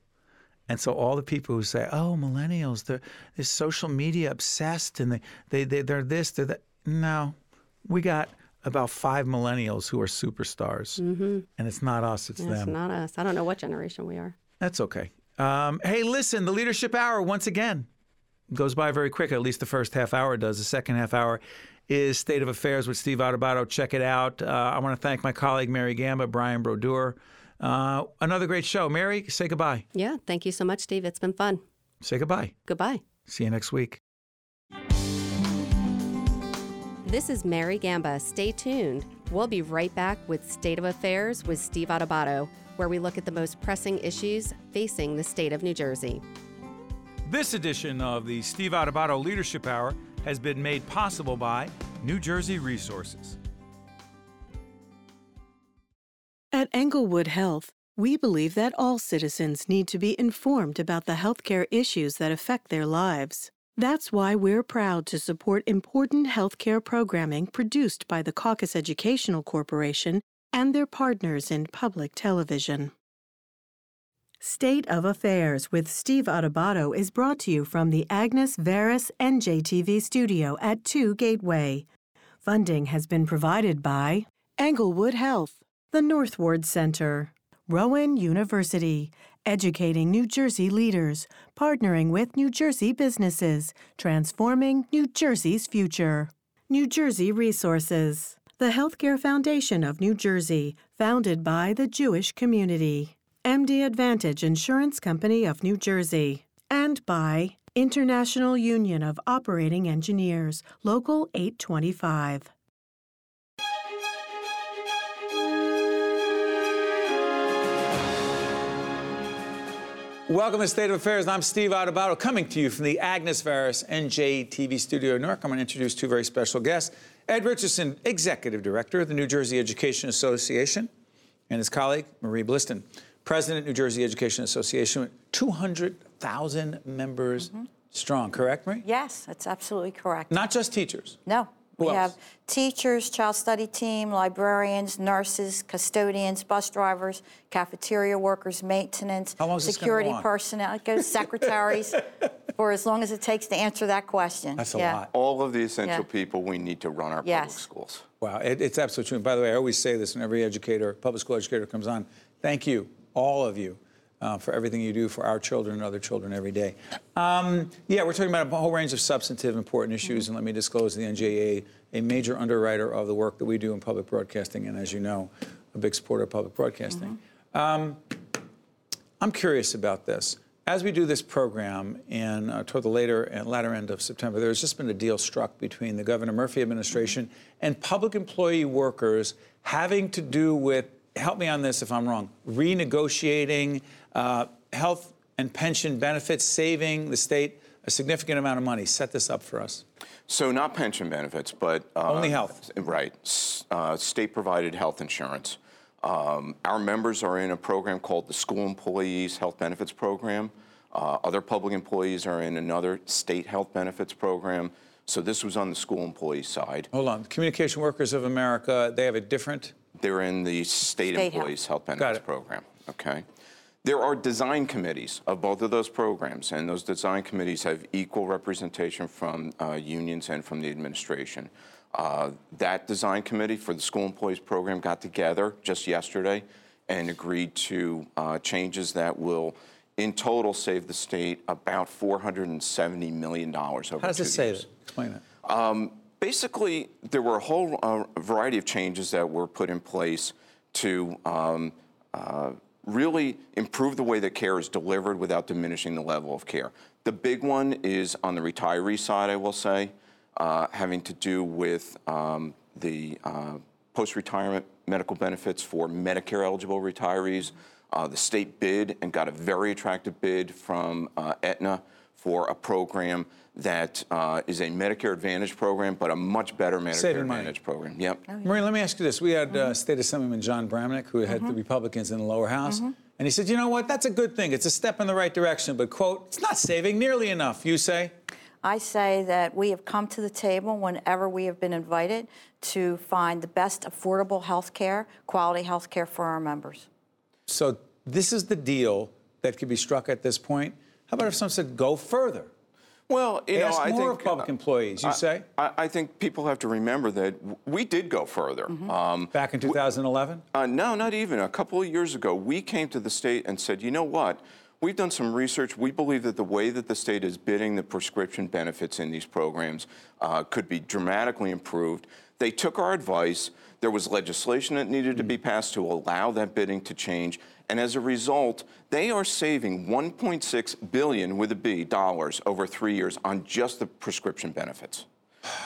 S1: And so all the people who say, "Oh, millennials, they're, they're social media obsessed, and they, they they they're this, they're that." No, we got about five millennials who are superstars, mm-hmm. and it's not us; it's
S2: It's
S1: them.
S2: It's not us. I don't know what generation we are.
S1: That's okay. Um, hey, listen, the leadership hour once again goes by very quick. At least the first half hour does. The second half hour is State of Affairs with Steve Adubato. Check it out. Uh, I want to thank my colleague Mary Gamba, Brian Brodeur. Uh, another great show. Mary, say goodbye.
S2: Yeah. Thank you so much, Steve. It's been fun.
S1: Say goodbye.
S2: Goodbye.
S1: See you next week.
S2: This is Mary Gamba. Stay tuned. We'll be right back with State of Affairs with Steve Adubato, where we look at the most pressing issues facing the state of New Jersey.
S1: This edition of the Steve Adubato Leadership Hour has been made possible by New Jersey Resources.
S5: At Englewood Health, we believe that all citizens need to be informed about the healthcare issues that affect their lives. That's why we're proud to support important healthcare programming produced by the Caucus Educational Corporation and their partners in public television. State of Affairs with Steve Adubato is brought to you from the Agnes Varis NJTV studio at 2 Gateway. Funding has been provided by Englewood Health, the Northward Center, Rowan University, educating New Jersey leaders, partnering with New Jersey businesses, transforming New Jersey's future. New Jersey Resources, the Healthcare Foundation of New Jersey, founded by the Jewish community. MD Advantage Insurance Company of New Jersey, and by International Union of Operating Engineers, Local 825.
S1: Welcome to State of Affairs. I'm Steve Adubato coming to you from the Agnes Varis NJ TV studio in Newark. I'm going to introduce two very special guests. Ed Richardson, Executive Director of the New Jersey Education Association, and his colleague, Marie Blistan, President, New Jersey Education Association, with 200,000 members mm-hmm. strong. Correct, Marie?
S6: Yes, that's absolutely correct.
S1: Not just teachers.
S6: No,
S1: Who
S6: we
S1: else?
S6: have teachers, child study team, librarians, nurses, custodians, bus drivers, cafeteria workers, maintenance,
S1: How long is this
S6: security
S1: go on?
S6: personnel, it goes secretaries for as long as it takes to answer that question.
S1: That's a
S6: Yeah.
S1: lot.
S7: all of the essential
S6: Yeah.
S7: people we need to run our public schools.
S1: Wow, it, it's absolutely true. And by the way, I always say this when every educator, public school educator comes on. Thank you, all of you, uh, for everything you do for our children and other children every day. Um, yeah, we're talking about a whole range of substantive, important issues, and let me disclose the NJEA, a major underwriter of the work that we do in public broadcasting, and as you know, a big supporter of public broadcasting. Um, I'm curious about this. As we do this program, and uh, toward the later and latter end of September, there's just been a deal struck between the Governor Murphy administration and public employee workers having to do with, help me on this if I'm wrong, renegotiating uh, health and pension benefits, saving the state a significant amount of money. Set this up for us.
S7: So not pension benefits, but uh,
S1: Only health.
S7: Right, uh, state-provided health insurance. Um, our members are in a program called the School Employees Health Benefits Program. Uh, other public employees are in another state health benefits program. So this was on the school employee side.
S1: Hold on. Communication Workers of America, they have a different.
S7: They're in the state,
S6: State
S7: employees health,
S1: Got
S7: benefits program. Okay. There are design committees of both of those programs, and those design committees have equal representation from uh, unions and from the administration. Uh, that design committee for the school employees program got together just yesterday and agreed to uh, changes that will, in total, save the state about $470 million over the state.
S1: How does
S7: two
S1: it say
S7: years.
S1: that? Explain that.
S7: Basically, there were a whole uh, variety of changes that were put in place to um, uh, really improve the way that care is delivered without diminishing the level of care. The big one is on the retiree side, I will say, uh, having to do with um, the uh, post retirement medical benefits for Medicare eligible retirees. Uh, the state bid and got a very attractive bid from uh, Aetna for a program that uh, is a Medicare Advantage program, but a much better Medicare
S1: Saving money.
S7: Advantage program. Yep.
S1: Marie, let me ask you this. We had
S6: Mm-hmm.
S1: uh, State Assemblyman Jon Bramnick, who had the Republicans in the lower house, and he said, you know what, that's a good thing. It's a step in the right direction, but, quote, it's not saving nearly enough. You say?
S6: I say that we have come to the table whenever we have been invited to find the best affordable health care, quality health care for our members.
S1: So this is the deal that could be struck at this point. How about if someone said, go further?
S7: Well, you
S1: Ask
S7: know, I
S1: more
S7: think
S1: of public
S7: uh,
S1: employees, you
S7: I-
S1: say?
S7: I, I think people have to remember that we did go further. Um,
S1: Back in 2011?
S7: Uh, no, not even. A couple of years ago, we came to the state and said, you know what? We've done some research. We believe that the way that the state is bidding the prescription benefits in these programs uh, could be dramatically improved. They took our advice. There was legislation that needed to be passed to allow that bidding to change. And as a result, they are saving 1.6 billion with a B dollars over three years on just the prescription benefits.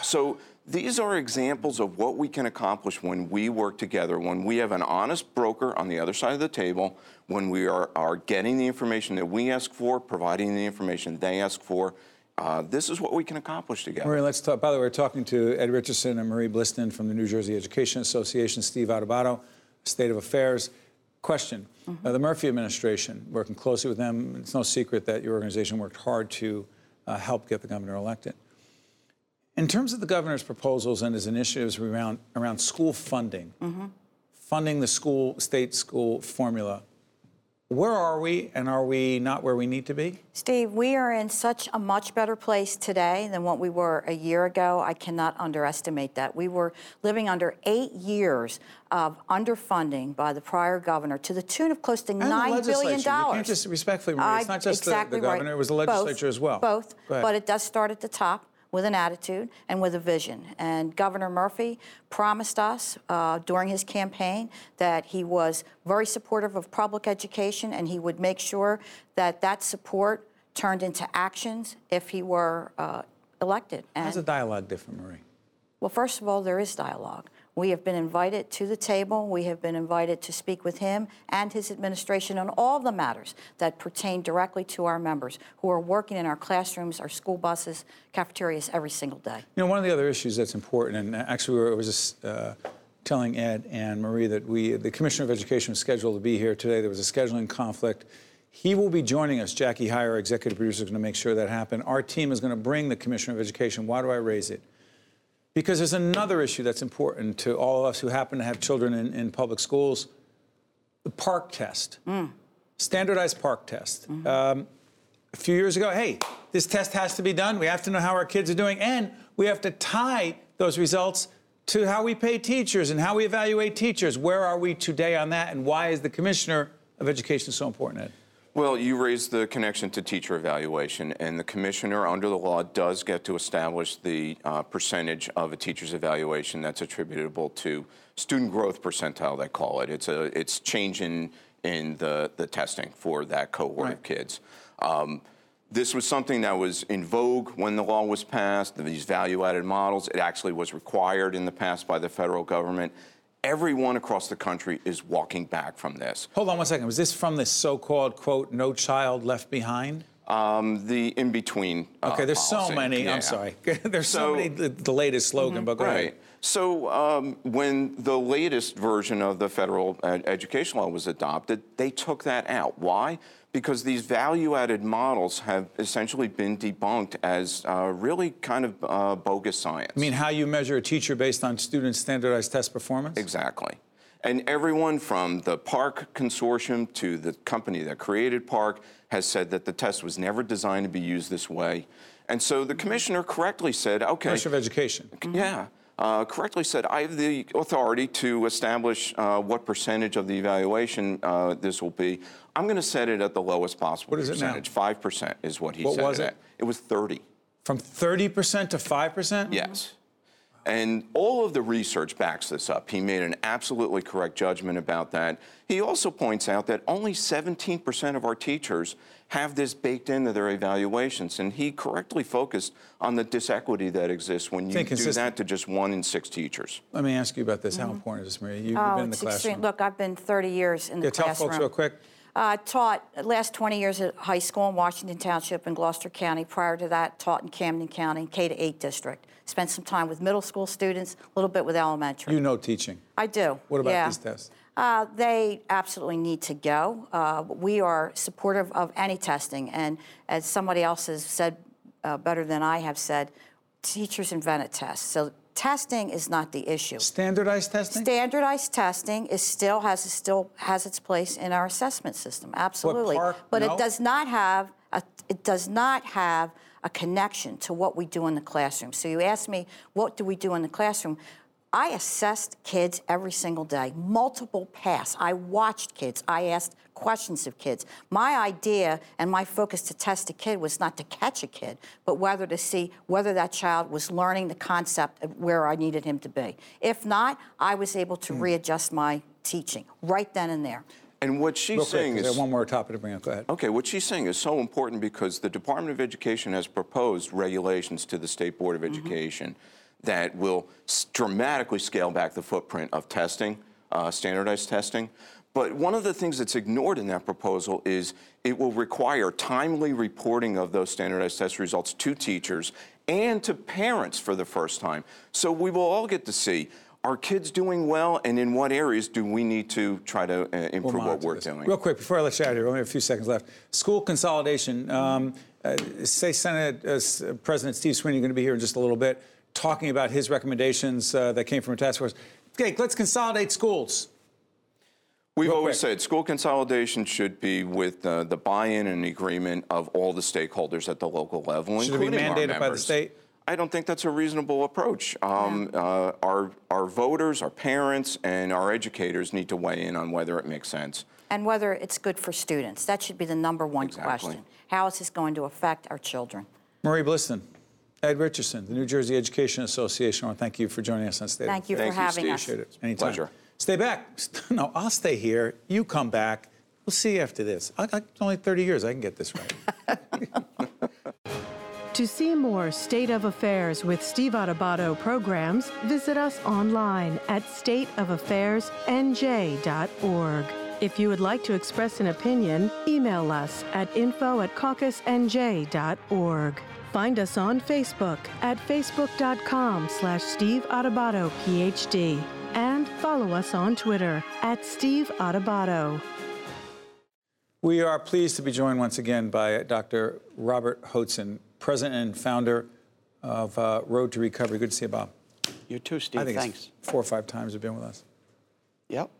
S7: So these are examples of what we can accomplish when we work together, when we have an honest broker on the other side of the table, when we are, are getting the information that we ask for, providing the information they ask for. Uh, this is what we can accomplish together.
S1: Marie, let's talk. By the way, we're talking to Ed Richardson and Marie Blistan from the New Jersey Education Association, Steve Adubato, State of Affairs. Question uh, The Murphy administration, working closely with them, it's no secret that your organization worked hard to uh, help get the governor elected. In terms of the governor's proposals and his initiatives around, around school funding, mm-hmm. funding the school, state school formula, where are we and are we not where we need to be?
S6: Steve, we are in such a much better place today than what we were a year ago. I cannot underestimate that. We were living under eight years of underfunding by the prior governor to the tune of close to
S1: And the
S6: $9 billion.
S1: legislature. You can't just respectfully, Marie, it's not just the- the
S6: exactly right.
S1: governor, it was the
S6: Both,
S1: legislature as well.
S6: Both, but it does start at the top with an attitude and with a vision. And Governor Murphy promised us uh, during his campaign that he was very supportive of public education and he would make sure that that support turned into actions if he were uh, elected.
S1: How's the dialogue different, Marie?
S6: well, first of all, there is dialogue. We have been invited to the table. We have been invited to speak with him and his administration on all the matters that pertain directly to our members who are working in our classrooms, our school buses, cafeterias every single day.
S1: You know, one of the other issues that's important, and actually, I was just uh, telling Ed and Marie that we, the Commissioner of Education, was scheduled to be here today. There was a scheduling conflict. He will be joining us. Jackie Heyer, executive producer, is going to make sure that happens. Our team is going to bring the Commissioner of Education. Why do I raise it? Because there's another issue that's important to all of us who happen to have children in, in public schools the PARCC test, standardized PARCC test. Um, a few years ago, hey, this test has to be done. We have to know how our kids are doing, and we have to tie those results to how we pay teachers and how we evaluate teachers. Where are we today on that, and why is the Commissioner of Education so important, Ed?
S7: Well, you raised the connection to teacher evaluation, and the commissioner under the law does get to establish the uh, percentage of a teacher's evaluation that's attributable to student growth percentile, they call it. It's a it's change in in the the testing for that cohort of kids. Um, this was something that was in vogue when the law was passed. These value-added models. It actually was required in the past by the federal government everyone across the country is walking back from this.
S1: Hold on one second. Was this from this so-called quote "No Child Left Behind"?
S7: Um, the in between. Uh,
S1: okay, there's
S7: policy.
S1: so many.
S7: Yeah.
S1: I'm sorry. there's so,
S7: So-
S1: many. The, the latest slogan, but go
S7: Right.
S1: ahead.
S7: So um, when the latest version of the federal uh, education law was adopted, they took that out. Why? Because these value-added models have essentially been debunked as uh, really kind of uh, bogus science.
S1: I mean, how you measure a teacher based on students' standardized test performance?
S7: Exactly. And everyone from the PARCC Consortium to the company that created PARCC has said that the test was never designed to be used this way. And so the commissioner correctly said, okay.
S1: Commissioner of Education.
S7: Yeah. Uh, correctly said, I have the authority to establish uh, what percentage of the evaluation uh, this will be. I'm going to set it at the lowest possible
S1: What is it now?
S7: percentage. Five percent is what he
S1: said.
S7: What
S1: was
S7: it
S1: it?
S7: at. It was 30.
S1: From 30% to 5%?
S7: Yes. And all of the research backs this up. He made an absolutely correct judgment about that. He also points out that only 17% of our teachers have this baked into their evaluations. And he correctly focused on the disequity that exists when you do that to just one in six teachers.
S1: Let me ask you about this. How mm-hmm. important is this, Maria? You, have
S6: Oh,
S1: been in the
S6: it's
S1: classroom.
S6: extreme. Look, I've been 30 years in the
S1: yeah, tell
S6: classroom.
S1: folks real quick.
S6: Uh, taught last 20 years at high school in Washington Township in Gloucester County. Prior to that, taught in Camden County, K to 8 district. Spent some time with middle school students, a little bit with elementary.
S1: You know teaching.
S6: I do.
S1: What about
S6: yeah.
S1: these tests?
S6: Uh, they absolutely need to go. Uh, we are supportive of any testing, and as somebody else has said uh, better than I have said, teachers invented tests. So testing is not the issue.
S1: Standardized testing?
S6: Standardized testing is still has still has its place in our assessment system, absolutely.
S1: PARCC,
S6: but
S1: no?
S6: it does not have a, it does not have a connection to what we do in the classroom. So you ask me, what do we do in the classroom? I assessed kids every single day, multiple pass. I watched kids. I asked questions of kids. My idea and my focus to test a kid was not to catch a kid, but whether to see whether that child was learning the concept of where I needed him to be. If not, I was able to
S1: Hmm.
S6: readjust my teaching right then and there.
S7: And what she's
S1: Real quick,
S7: saying
S1: 'cause
S7: is
S1: one more topic to bring up. Go ahead.
S7: Okay, what she's saying is so important because the Department of Education has proposed regulations to the State Board of Education that will dramatically scale back the footprint of testing, uh, standardized testing. But one of the things that's ignored in that proposal is it will require timely reporting of those standardized test results to teachers and to parents for the first time. So we will all get to see. Are kids doing well, and in what areas do we need to try to uh, improve
S1: We'll
S7: what we're
S1: this.
S7: doing?
S1: Real quick, before I let you out of here, we only have a few seconds left. School consolidation. Um, uh, say Senate uh, President Steve Sweeney going to be here in just a little bit, talking about his recommendations uh, that came from a task force. Okay, let's consolidate schools.
S7: We've
S1: Real
S7: always
S1: quick.
S7: said school consolidation should be with uh, the buy-in and agreement of all the stakeholders at the local level,
S1: Should it be
S7: including
S1: mandated by the state?
S7: I don't think that's a reasonable approach. Um, uh, our, our voters, our parents, and our educators need to weigh in on whether it makes sense.
S6: And whether it's good for students. That should be the number one
S7: Exactly.
S6: question. How is this going to affect our children?
S1: Marie Blistan, Ed Richardson, the New Jersey Education Association. I want to thank you for joining us on State. of
S6: Thank you
S7: Thank
S6: for
S7: you,
S6: having
S7: Steve.
S6: us.
S1: Appreciate it. Anytime.
S7: Pleasure.
S1: Stay back. No, I'll stay here. You come back. We'll see you after this. I, I, only 30 years. I can get this right.
S5: To see more State of Affairs with Steve Adubato programs, visit us online at stateofaffairsnj.org. If you would like to express an opinion, email us at info at caucusnj.org. Find us on Facebook at facebook.com slash Steve Adubato, PhD. And follow us on Twitter at Steve Adubato.
S1: We are pleased to be joined once again by Dr. Robert Hoatson, president and founder of uh, Road to Recovery. Good to see you, Bob.
S8: You too, Steve.
S1: I think
S8: Thanks.
S1: it's four or five times you've been with us.
S8: Yep.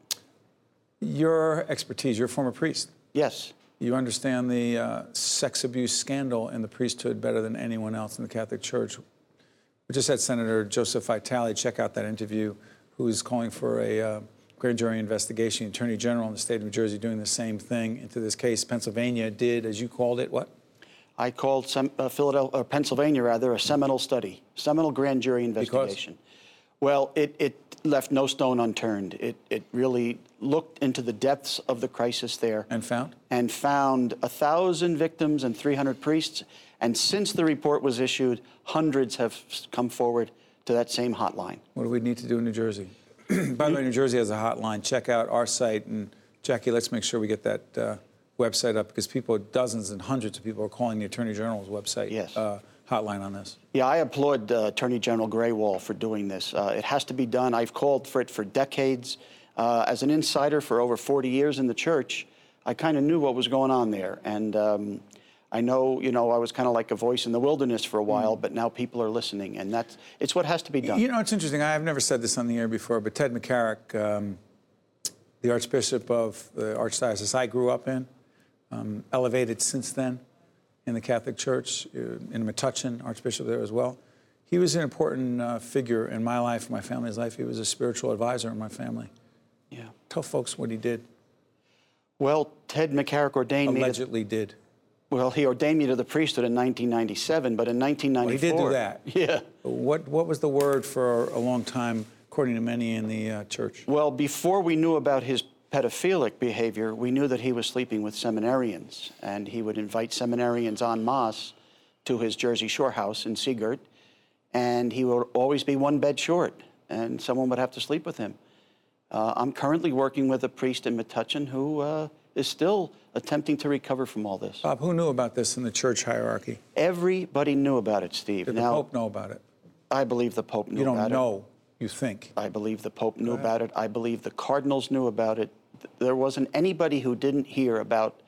S1: Your expertise, you're a former priest.
S8: Yes.
S1: You understand the uh, sex abuse scandal in the priesthood better than anyone else in the Catholic Church. We just had Senator Joseph Vitale check out that interview, who is calling for a, uh, grand jury investigation. Attorney General in the state of New Jersey doing the same thing into this case. Pennsylvania did, as you called it, what?
S8: I called sem- uh, Philadelphia, Pennsylvania, rather, a seminal study, seminal grand jury investigation. Well, it, it left no stone unturned. It, it really looked into the depths of the crisis there.
S1: And found?
S8: And found a 1,000 victims and 300 priests. And since the report was issued, hundreds have come forward to that same hotline.
S1: What do we need to do in New Jersey? By the way, New Jersey has a hotline. Check out our site. And Jackie, let's make sure we get that uh, website up because people, dozens and hundreds of people are calling the Attorney General's website
S8: Yes.
S1: uh, hotline on this.
S8: Yeah, I applaud uh, Attorney General Grewal for doing this. Uh, it has to be done. I've called for it for decades. Uh, as an insider for over 40 years in the church, I kind of knew what was going on there. And um, I know, you know, I was kind of like a voice in the wilderness for a while, but now people are listening. And that's, it's what has to be done.
S1: You know, it's interesting. I've never said this on the air before, but Ted McCarrick, um, the Archbishop of the Archdiocese I grew up in, um, elevated since then in the Catholic Church, uh, in Metuchen, Archbishop there as well. He was an important uh, figure in my life, my family's life. He was a spiritual advisor in my family.
S8: yeah.
S1: Tell folks what he did,
S8: Well, Ted McCarrick ordained me.
S1: Allegedly did.
S8: well, he ordained me to the priesthood in 1997, but in
S1: Well, he did do that.
S8: Yeah.
S1: What, what was the word for a long time, according to many in the uh, church?
S8: Well, before we knew about his pedophilic behavior, we knew that he was sleeping with seminarians, and he would invite seminarians en masse to his Jersey Shore house in Sea Girt, and he would always be one bed short, and someone would have to sleep with him. Uh, I'm currently working with a priest in Metuchen who uh, is still attempting to recover from all this.
S1: Bob, who knew about this in the church hierarchy?
S8: Everybody knew about it, Steve.
S1: Did the Pope know about it?
S8: I believe the Pope knew about it.
S1: You don't
S8: about it.
S1: know, you think.
S8: I believe the Pope knew about it. I believe the cardinals knew about it. Th- There wasn't anybody who didn't hear about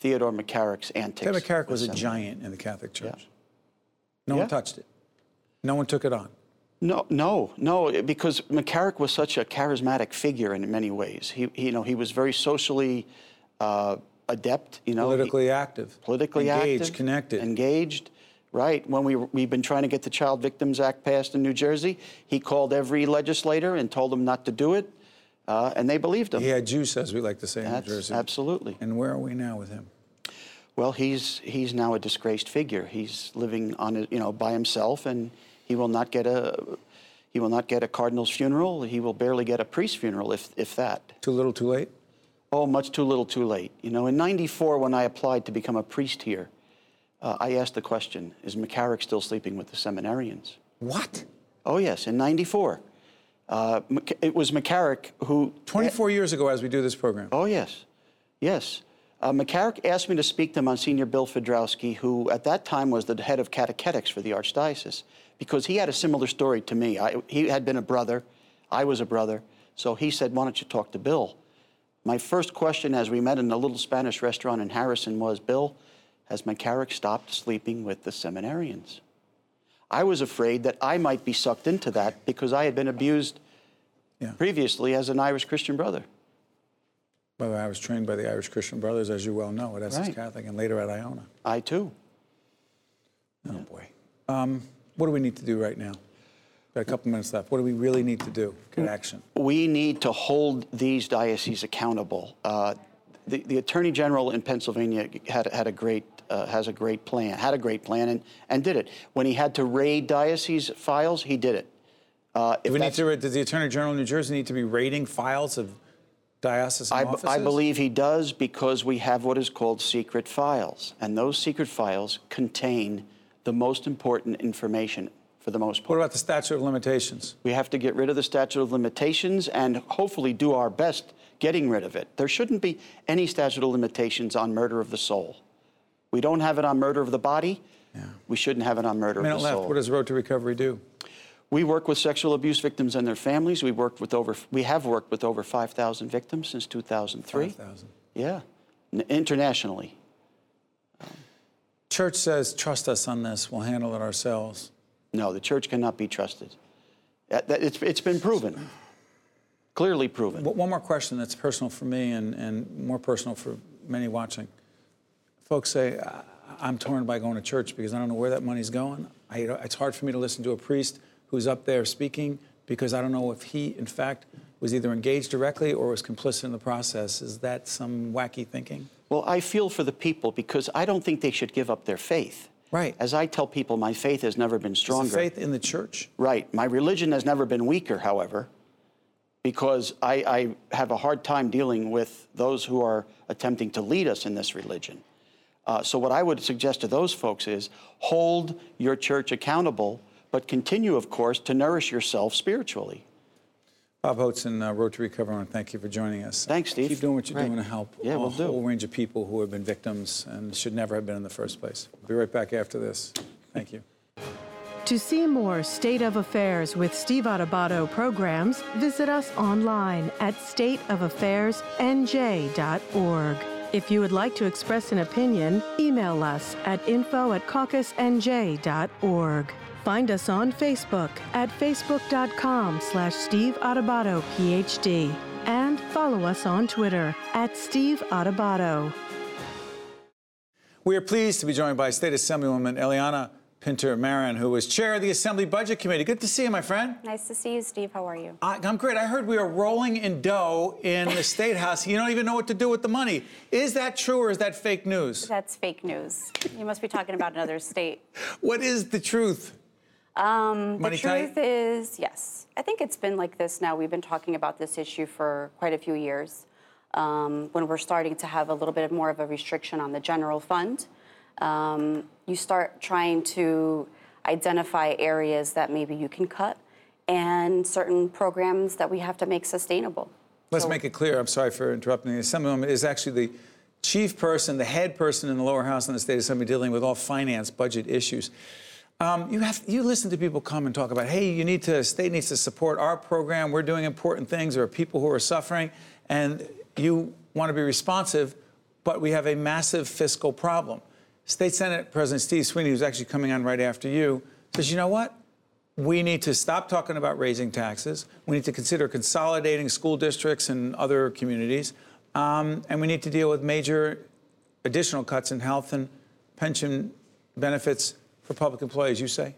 S8: Theodore McCarrick's antics.
S1: Ted McCarrick was a giant in the Catholic Church. No
S8: Yeah.
S1: one touched it. No one took it on.
S8: No, no, no, because McCarrick was such a charismatic figure in many ways. He, he you know, he was very socially uh, adept. You know, He-
S1: Politically active.
S8: politically
S1: engaged,
S8: active,
S1: connected.
S8: engaged. Right. When we we've been trying to get the Child Victims Act passed in New Jersey, he called every legislator and told them not to do it, uh, and they believed him.
S1: he had juice, as we like to say in New Jersey.
S8: absolutely.
S1: And where are we now with him?
S8: Well, he's he's now a disgraced figure. He's living on his, you know by himself, and he will not get a he will not get a cardinal's funeral. He will barely get a priest's funeral, if if that.
S1: Too little, too late?
S8: Oh, much too little, too late. You know, in '94, when I applied to become a priest here, uh, I asked the question: Is McCarrick still sleeping with the seminarians?
S1: What?
S8: Oh yes, in '94. Uh, it was McCarrick who
S1: 24 years ago, as we do this program.
S8: Oh, yes. Yes. Uh, McCarrick asked me to speak to Monsignor Bill Fedrowski, who at that time was the head of catechetics for the Archdiocese, because he had a similar story to me. I, he had been a brother, I was a brother, so he said, Why don't you talk to Bill? My first question as we met in a little Spanish restaurant in Harrison was, Bill, has McCarrick stopped sleeping with the seminarians? I was afraid that I might be sucked into that because I had been abused
S1: Yeah.
S8: previously as an Irish Christian brother.
S1: By the way, I was trained by the Irish Christian Brothers, as you well know, at Essex
S8: Right.
S1: Catholic and later at Iona.
S8: I too.
S1: Oh, boy. Um, what do we need to do right now? Got a couple minutes left. What do we really need to do? Get action.
S8: we need to hold these dioceses accountable. Uh, the, the Attorney General in Pennsylvania had, had a great, uh, has a great plan, had a great plan, and, and did it. When he had to raid diocese files, he did it. Uh, if
S1: Do we need to, does the Attorney General of New Jersey need to be raiding files of diocesan
S8: I,
S1: offices?
S8: I believe he does because we have what is called secret files, and those secret files contain the most important information for the most part.
S1: What about the statute of limitations?
S8: We have to get rid of the statute of limitations and hopefully do our best getting rid of it. There shouldn't be any statute of limitations on murder of the soul. We don't have it on murder of the body. We shouldn't have it on murder
S1: Minute
S8: of the
S1: left.
S8: soul.
S1: What does Road to Recovery do?
S8: we work with sexual abuse victims and their families. We worked with over we have worked with over 5,000 victims since 2003.
S1: 5,000.
S8: Yeah. N- internationally.
S1: Church says, trust us on this. We'll handle it ourselves.
S8: No, the church cannot be trusted. That- that- it's, it's been proven. Clearly proven.
S1: One more question that's personal for me and, and more personal for many watching. Folks say, "I- I'm torn by going to church because I don't know where that money's going. I, it's hard for me to listen to a priest who's up there speaking because I don't know if he, in fact, was either engaged directly or was complicit in the process. Is that some wacky thinking?
S8: Well, I feel for the people because I don't think they should give up their faith.
S1: Right.
S8: As I tell people, my faith has never been stronger.
S1: faith in the church?
S8: Right. My religion has never been weaker, however, because I, I have a hard time dealing with those who are attempting to lead us in this religion. Uh, so, what I would suggest to those folks is hold your church accountable, but continue, of course, to nourish yourself spiritually.
S1: Bob Hoatson, uh, Road to Recovery, I want to thank you for joining us.
S8: Thanks, Steve.
S1: Keep doing what you're
S8: Right.
S1: doing to help
S8: Yeah,
S1: a
S8: we'll do.
S1: whole range of people who have been victims and should never have been in the first place. We'll be right back after this. Thank you.
S5: To see more State of Affairs with Steve Adubato programs, visit us online at stateofaffairsnj.org. If you would like to express an opinion, email us at info at caucusnj.org. Find us on Facebook at facebook.com slash Steve Adubato, PhD. And follow us on Twitter at Steve Adubato.
S1: We are pleased to be joined by State Assemblywoman Eliana Pintor Marin, who was chair of the Assembly Budget Committee. Good to see you, my friend.
S9: Nice to see you, Steve. How are you?
S1: I, I'm great. I heard we are rolling in dough in the State House. You don't even know what to do with the money. Is that true or is that fake news?
S9: That's fake news. You must be talking about another state.
S1: What is the truth?
S9: Um, the truth
S1: tight?
S9: is, yes. I think it's been like this now. We've been talking about this issue for quite a few years. Um, when we're starting to have a little bit more of a restriction on the general fund, um, you start trying to identify areas that maybe you can cut and certain programs that we have to make sustainable.
S1: Let's
S9: So-
S1: make it clear. I'm sorry for interrupting. The Assemblywoman is actually the chief person, the head person in the lower house in the State Assembly dealing with all finance budget issues. Um, you have you listen to people come and talk about, hey, you need to state needs to support our program. We're doing important things. There are people who are suffering, and you want to be responsive, but we have a massive fiscal problem. State Senate President Steve Sweeney, who's actually coming on right after you, says, you know what? We need to stop talking about raising taxes. We need to consider consolidating school districts and other communities. Um, and we need to deal with major additional cuts in health and pension benefits for public employees, you say?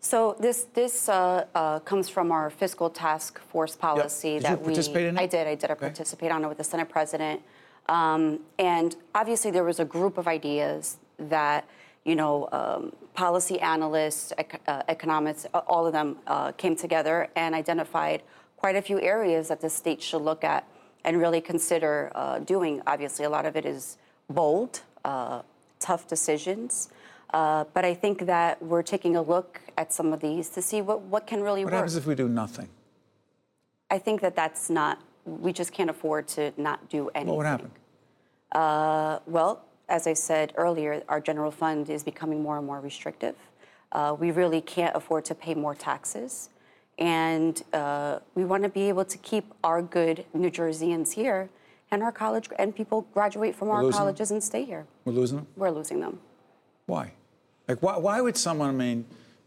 S9: So this this uh, uh, comes from our fiscal task force policy
S1: Did you
S9: that we.
S1: participate in it?
S9: I did. I did. I participate on it with the Senate President, um, and obviously there was a group of ideas that you know um, policy analysts, ec- uh, economists, all of them uh, came together and identified quite a few areas that the state should look at and really consider uh, doing. Obviously, a lot of it is bold, uh, tough decisions. Uh, but I think that we're taking a look at some of these to see what, what can really
S1: What
S9: work.
S1: What happens if we do nothing?
S9: I think that that's not, we just can't afford to not do anything.
S1: What would happen?
S9: Uh, well, as I said earlier, our general fund is becoming more and more restrictive. Uh, we really can't afford to pay more taxes. And uh, we want to be able to keep our good New Jerseyans here and our college, and people graduate from our
S1: losing them?
S9: colleges and stay here.
S1: We're losing them?
S9: We're losing them.
S1: Why? Like, why, why would someone, I mean,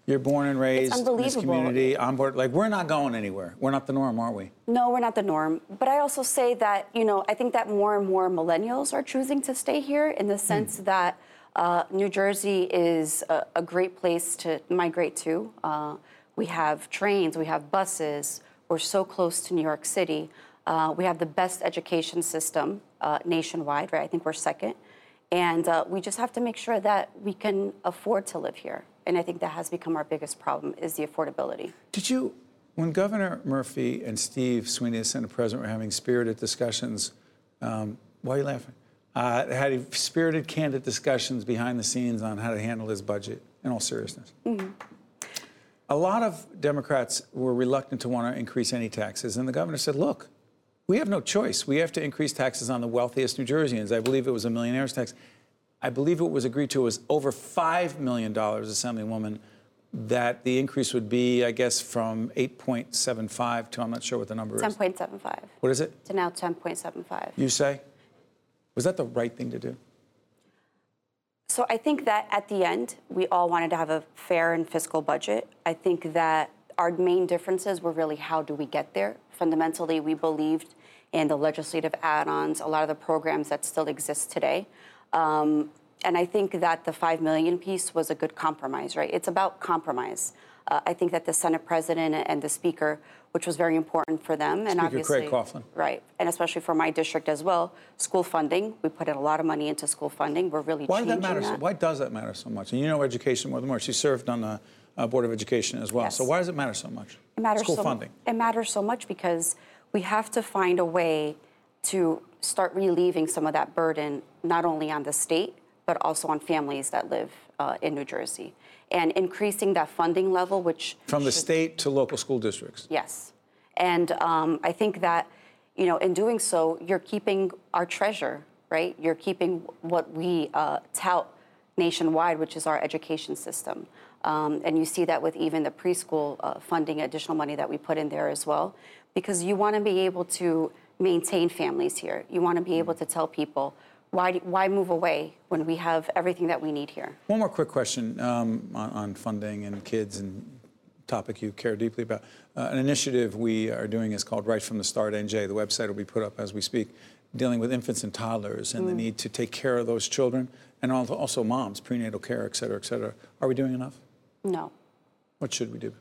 S1: you're born and raised in this community, on board, like, we're not going anywhere. We're not the norm, are we?
S9: No, we're not the norm. But I also say that, you know, I think that more and more millennials are choosing to stay here in the sense that uh, New Jersey is a, a great place to migrate to. Uh, we have trains, we have buses, we're so close to New York City. Uh, we have the best education system uh, nationwide, right? I think we're second. And uh, we just have to make sure that we can afford to live here. And I think that has become our biggest problem is the affordability.
S1: Did you, when Governor Murphy and Steve Sweeney, the Senate President, were having spirited discussions, um, why are you laughing? Uh, had spirited, candid discussions behind the scenes on how to handle his budget, in all seriousness. A lot of Democrats were reluctant to want to increase any taxes, and the governor said, look, we have no choice. We have to increase taxes on the wealthiest New Jerseyans. I believe it was a millionaire's tax. I believe what was agreed to was over $5 million, Assemblywoman, that the increase would be, I guess, from 8.75 to, I'm not sure what the number is.
S9: 10.75
S1: What is it?
S9: to now 10.75.
S1: You say? Was that the right thing to do?
S9: So I think that at the end, we all wanted to have a fair and fiscal budget. I think that our main differences were really how do we get there. Fundamentally, we believed in the legislative add-ons, a lot of the programs that still exist today. Um, and I think that the five million piece was a good compromise, right? It's about compromise. Uh, I think that the Senate President and the Speaker, which was very important for them, and
S1: Speaker
S9: obviously,
S1: Craig Coughlin.
S9: right, and especially for my district as well, school funding. We put in a lot of money into school funding. We're really
S1: Why does
S9: changing
S1: that matter? So, why does that matter so much? And you know education more than more. She served on the uh, Board of Education as well.
S9: Yes.
S1: So why does it matter so much?
S9: It matters
S1: School
S9: so,
S1: funding.
S9: It matters so much because we have to find a way to start relieving some of that burden, not only on the state, but also on families that live uh, in New Jersey. And increasing that funding level, which
S1: From the
S9: should-
S1: state to local school districts.
S9: Yes. And um, I think that, you know, in doing so, you're keeping our treasure, right? You're keeping what we uh, tout nationwide, which is our education system. Um, and you see that with even the preschool uh, funding, additional money that we put in there as well, because you want to be able to maintain families here. You want to be able to tell people, why, do- why move away when we have everything that we need here?
S1: One more quick question um, on, on funding and kids and topic you care deeply about. Uh, an initiative we are doing is called Right from the Start NJ. The website will be put up as we speak, dealing with infants and toddlers and the
S9: Mm.
S1: need to take care of those children and also moms, prenatal care, et cetera, et cetera. Are we doing enough?
S9: No.
S1: What should we do?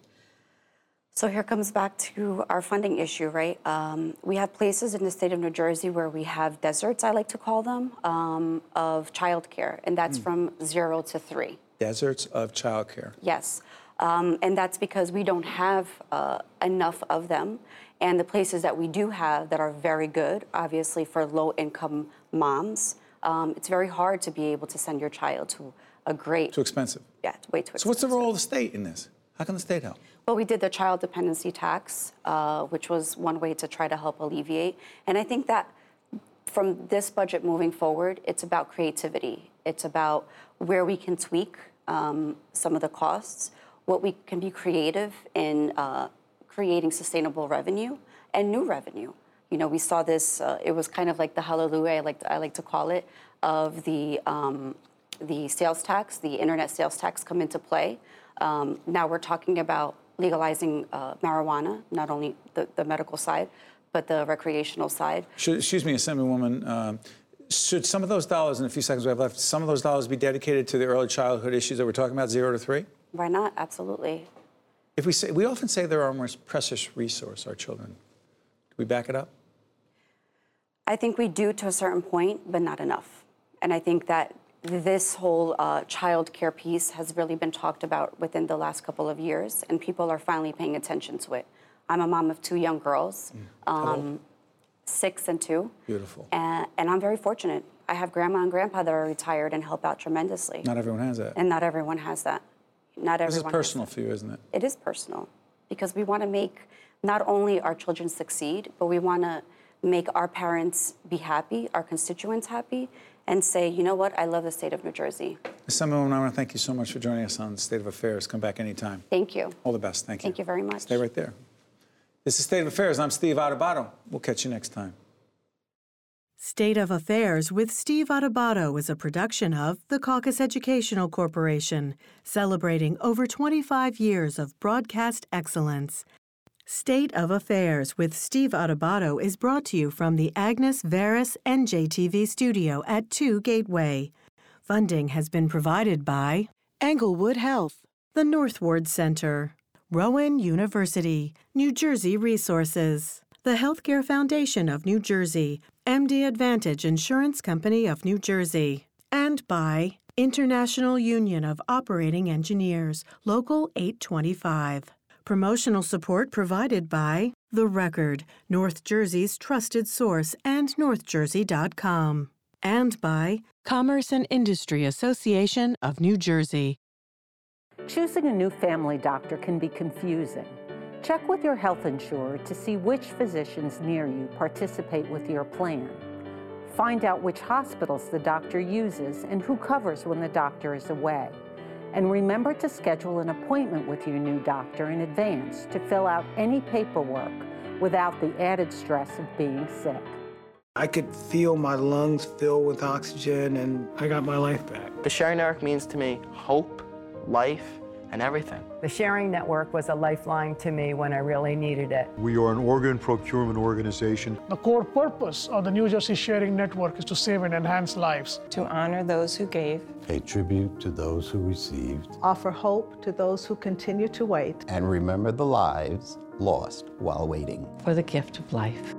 S9: So here comes back to our funding issue, right? Um, we have places in the state of New Jersey where we have deserts, I like to call them, um, of childcare, and that's from zero to three.
S1: Deserts of childcare.
S9: Yes. Um, and that's because we don't have uh, enough of them. And the places that we do have that are very good, obviously for low income moms, um, it's very hard to be able to send your child to a great,
S1: Too expensive.
S9: yeah, way too expensive.
S1: So what's the role of the state in this? How can the state help?
S9: Well, we did the child dependency tax, uh, which was one way to try to help alleviate. And I think that from this budget moving forward, it's about creativity. It's about where we can tweak um, some of the costs, what we can be creative in uh, creating sustainable revenue and new revenue. You know, we saw this. Uh, it was kind of like the hallelujah, I like to, I like to call it, of the um, the sales tax, the internet sales tax, come into play. Um, now we're talking about legalizing uh, marijuana, not only the, the medical side, but the recreational side.
S1: Should, excuse me, Assemblywoman. Um, should some of those dollars, in a few seconds we have left, some of those dollars be dedicated to the early childhood issues that we're talking about, zero to three?
S9: Why not? Absolutely.
S1: If we say, we often say they're our most precious resource, our children. Do we back it up?
S9: I think we do to a certain point, but not enough. And I think that this whole uh, child care piece has really been talked about within the last couple of years, and people are finally paying attention to it. I'm a mom of two young girls, um, six and two,
S1: Beautiful.
S9: and, and I'm very fortunate. I have grandma and grandpa that are retired and help out tremendously.
S1: Not everyone has that.
S9: And not everyone has that. Not everyone.
S1: This is personal for you, isn't it?
S9: it is personal because we want to make not only our children succeed, but we want to make our parents be happy, our constituents happy, and say, you know what, I love the state of New Jersey.
S1: Assemblywoman, I want to thank you so much for joining us on State of Affairs. Come back anytime.
S9: Thank you.
S1: All the best. Thank you.
S9: Thank you very much.
S1: Stay right there. This is State of Affairs. I'm Steve Adubato. We'll catch you next time.
S5: State of Affairs with Steve Adubato is a production of the Caucus Educational Corporation, celebrating over 25 years of broadcast excellence. State of Affairs with Steve Adubato is brought to you from the Agnes Varis NJTV studio at 2 Gateway. Funding has been provided by Englewood Health, the Northward Center, Rowan University, New Jersey Resources, the Healthcare Foundation of New Jersey, MD Advantage Insurance Company of New Jersey, and by International Union of Operating Engineers, Local 825. Promotional support provided by The Record, North Jersey's trusted source, and NorthJersey.com. And by Commerce and Industry Association of New Jersey.
S10: Choosing a new family doctor can be confusing. Check with your health insurer to see which physicians near you participate with your plan. Find out which hospitals the doctor uses and who covers when the doctor is away. And remember to schedule an appointment with your new doctor in advance to fill out any paperwork without the added stress of being sick.
S11: I could feel my lungs fill with oxygen, and I got my life back.
S12: The Sharing Network means to me hope, life, and everything.
S13: The Sharing Network was a lifeline to me when I really needed it.
S14: We are an organ procurement organization.
S15: The core purpose of the New Jersey Sharing Network is to save and enhance lives,
S16: to honor those who gave,
S17: pay tribute to those who received,
S18: offer hope to those who continue to wait,
S17: and remember the lives lost while waiting
S19: for the gift of life.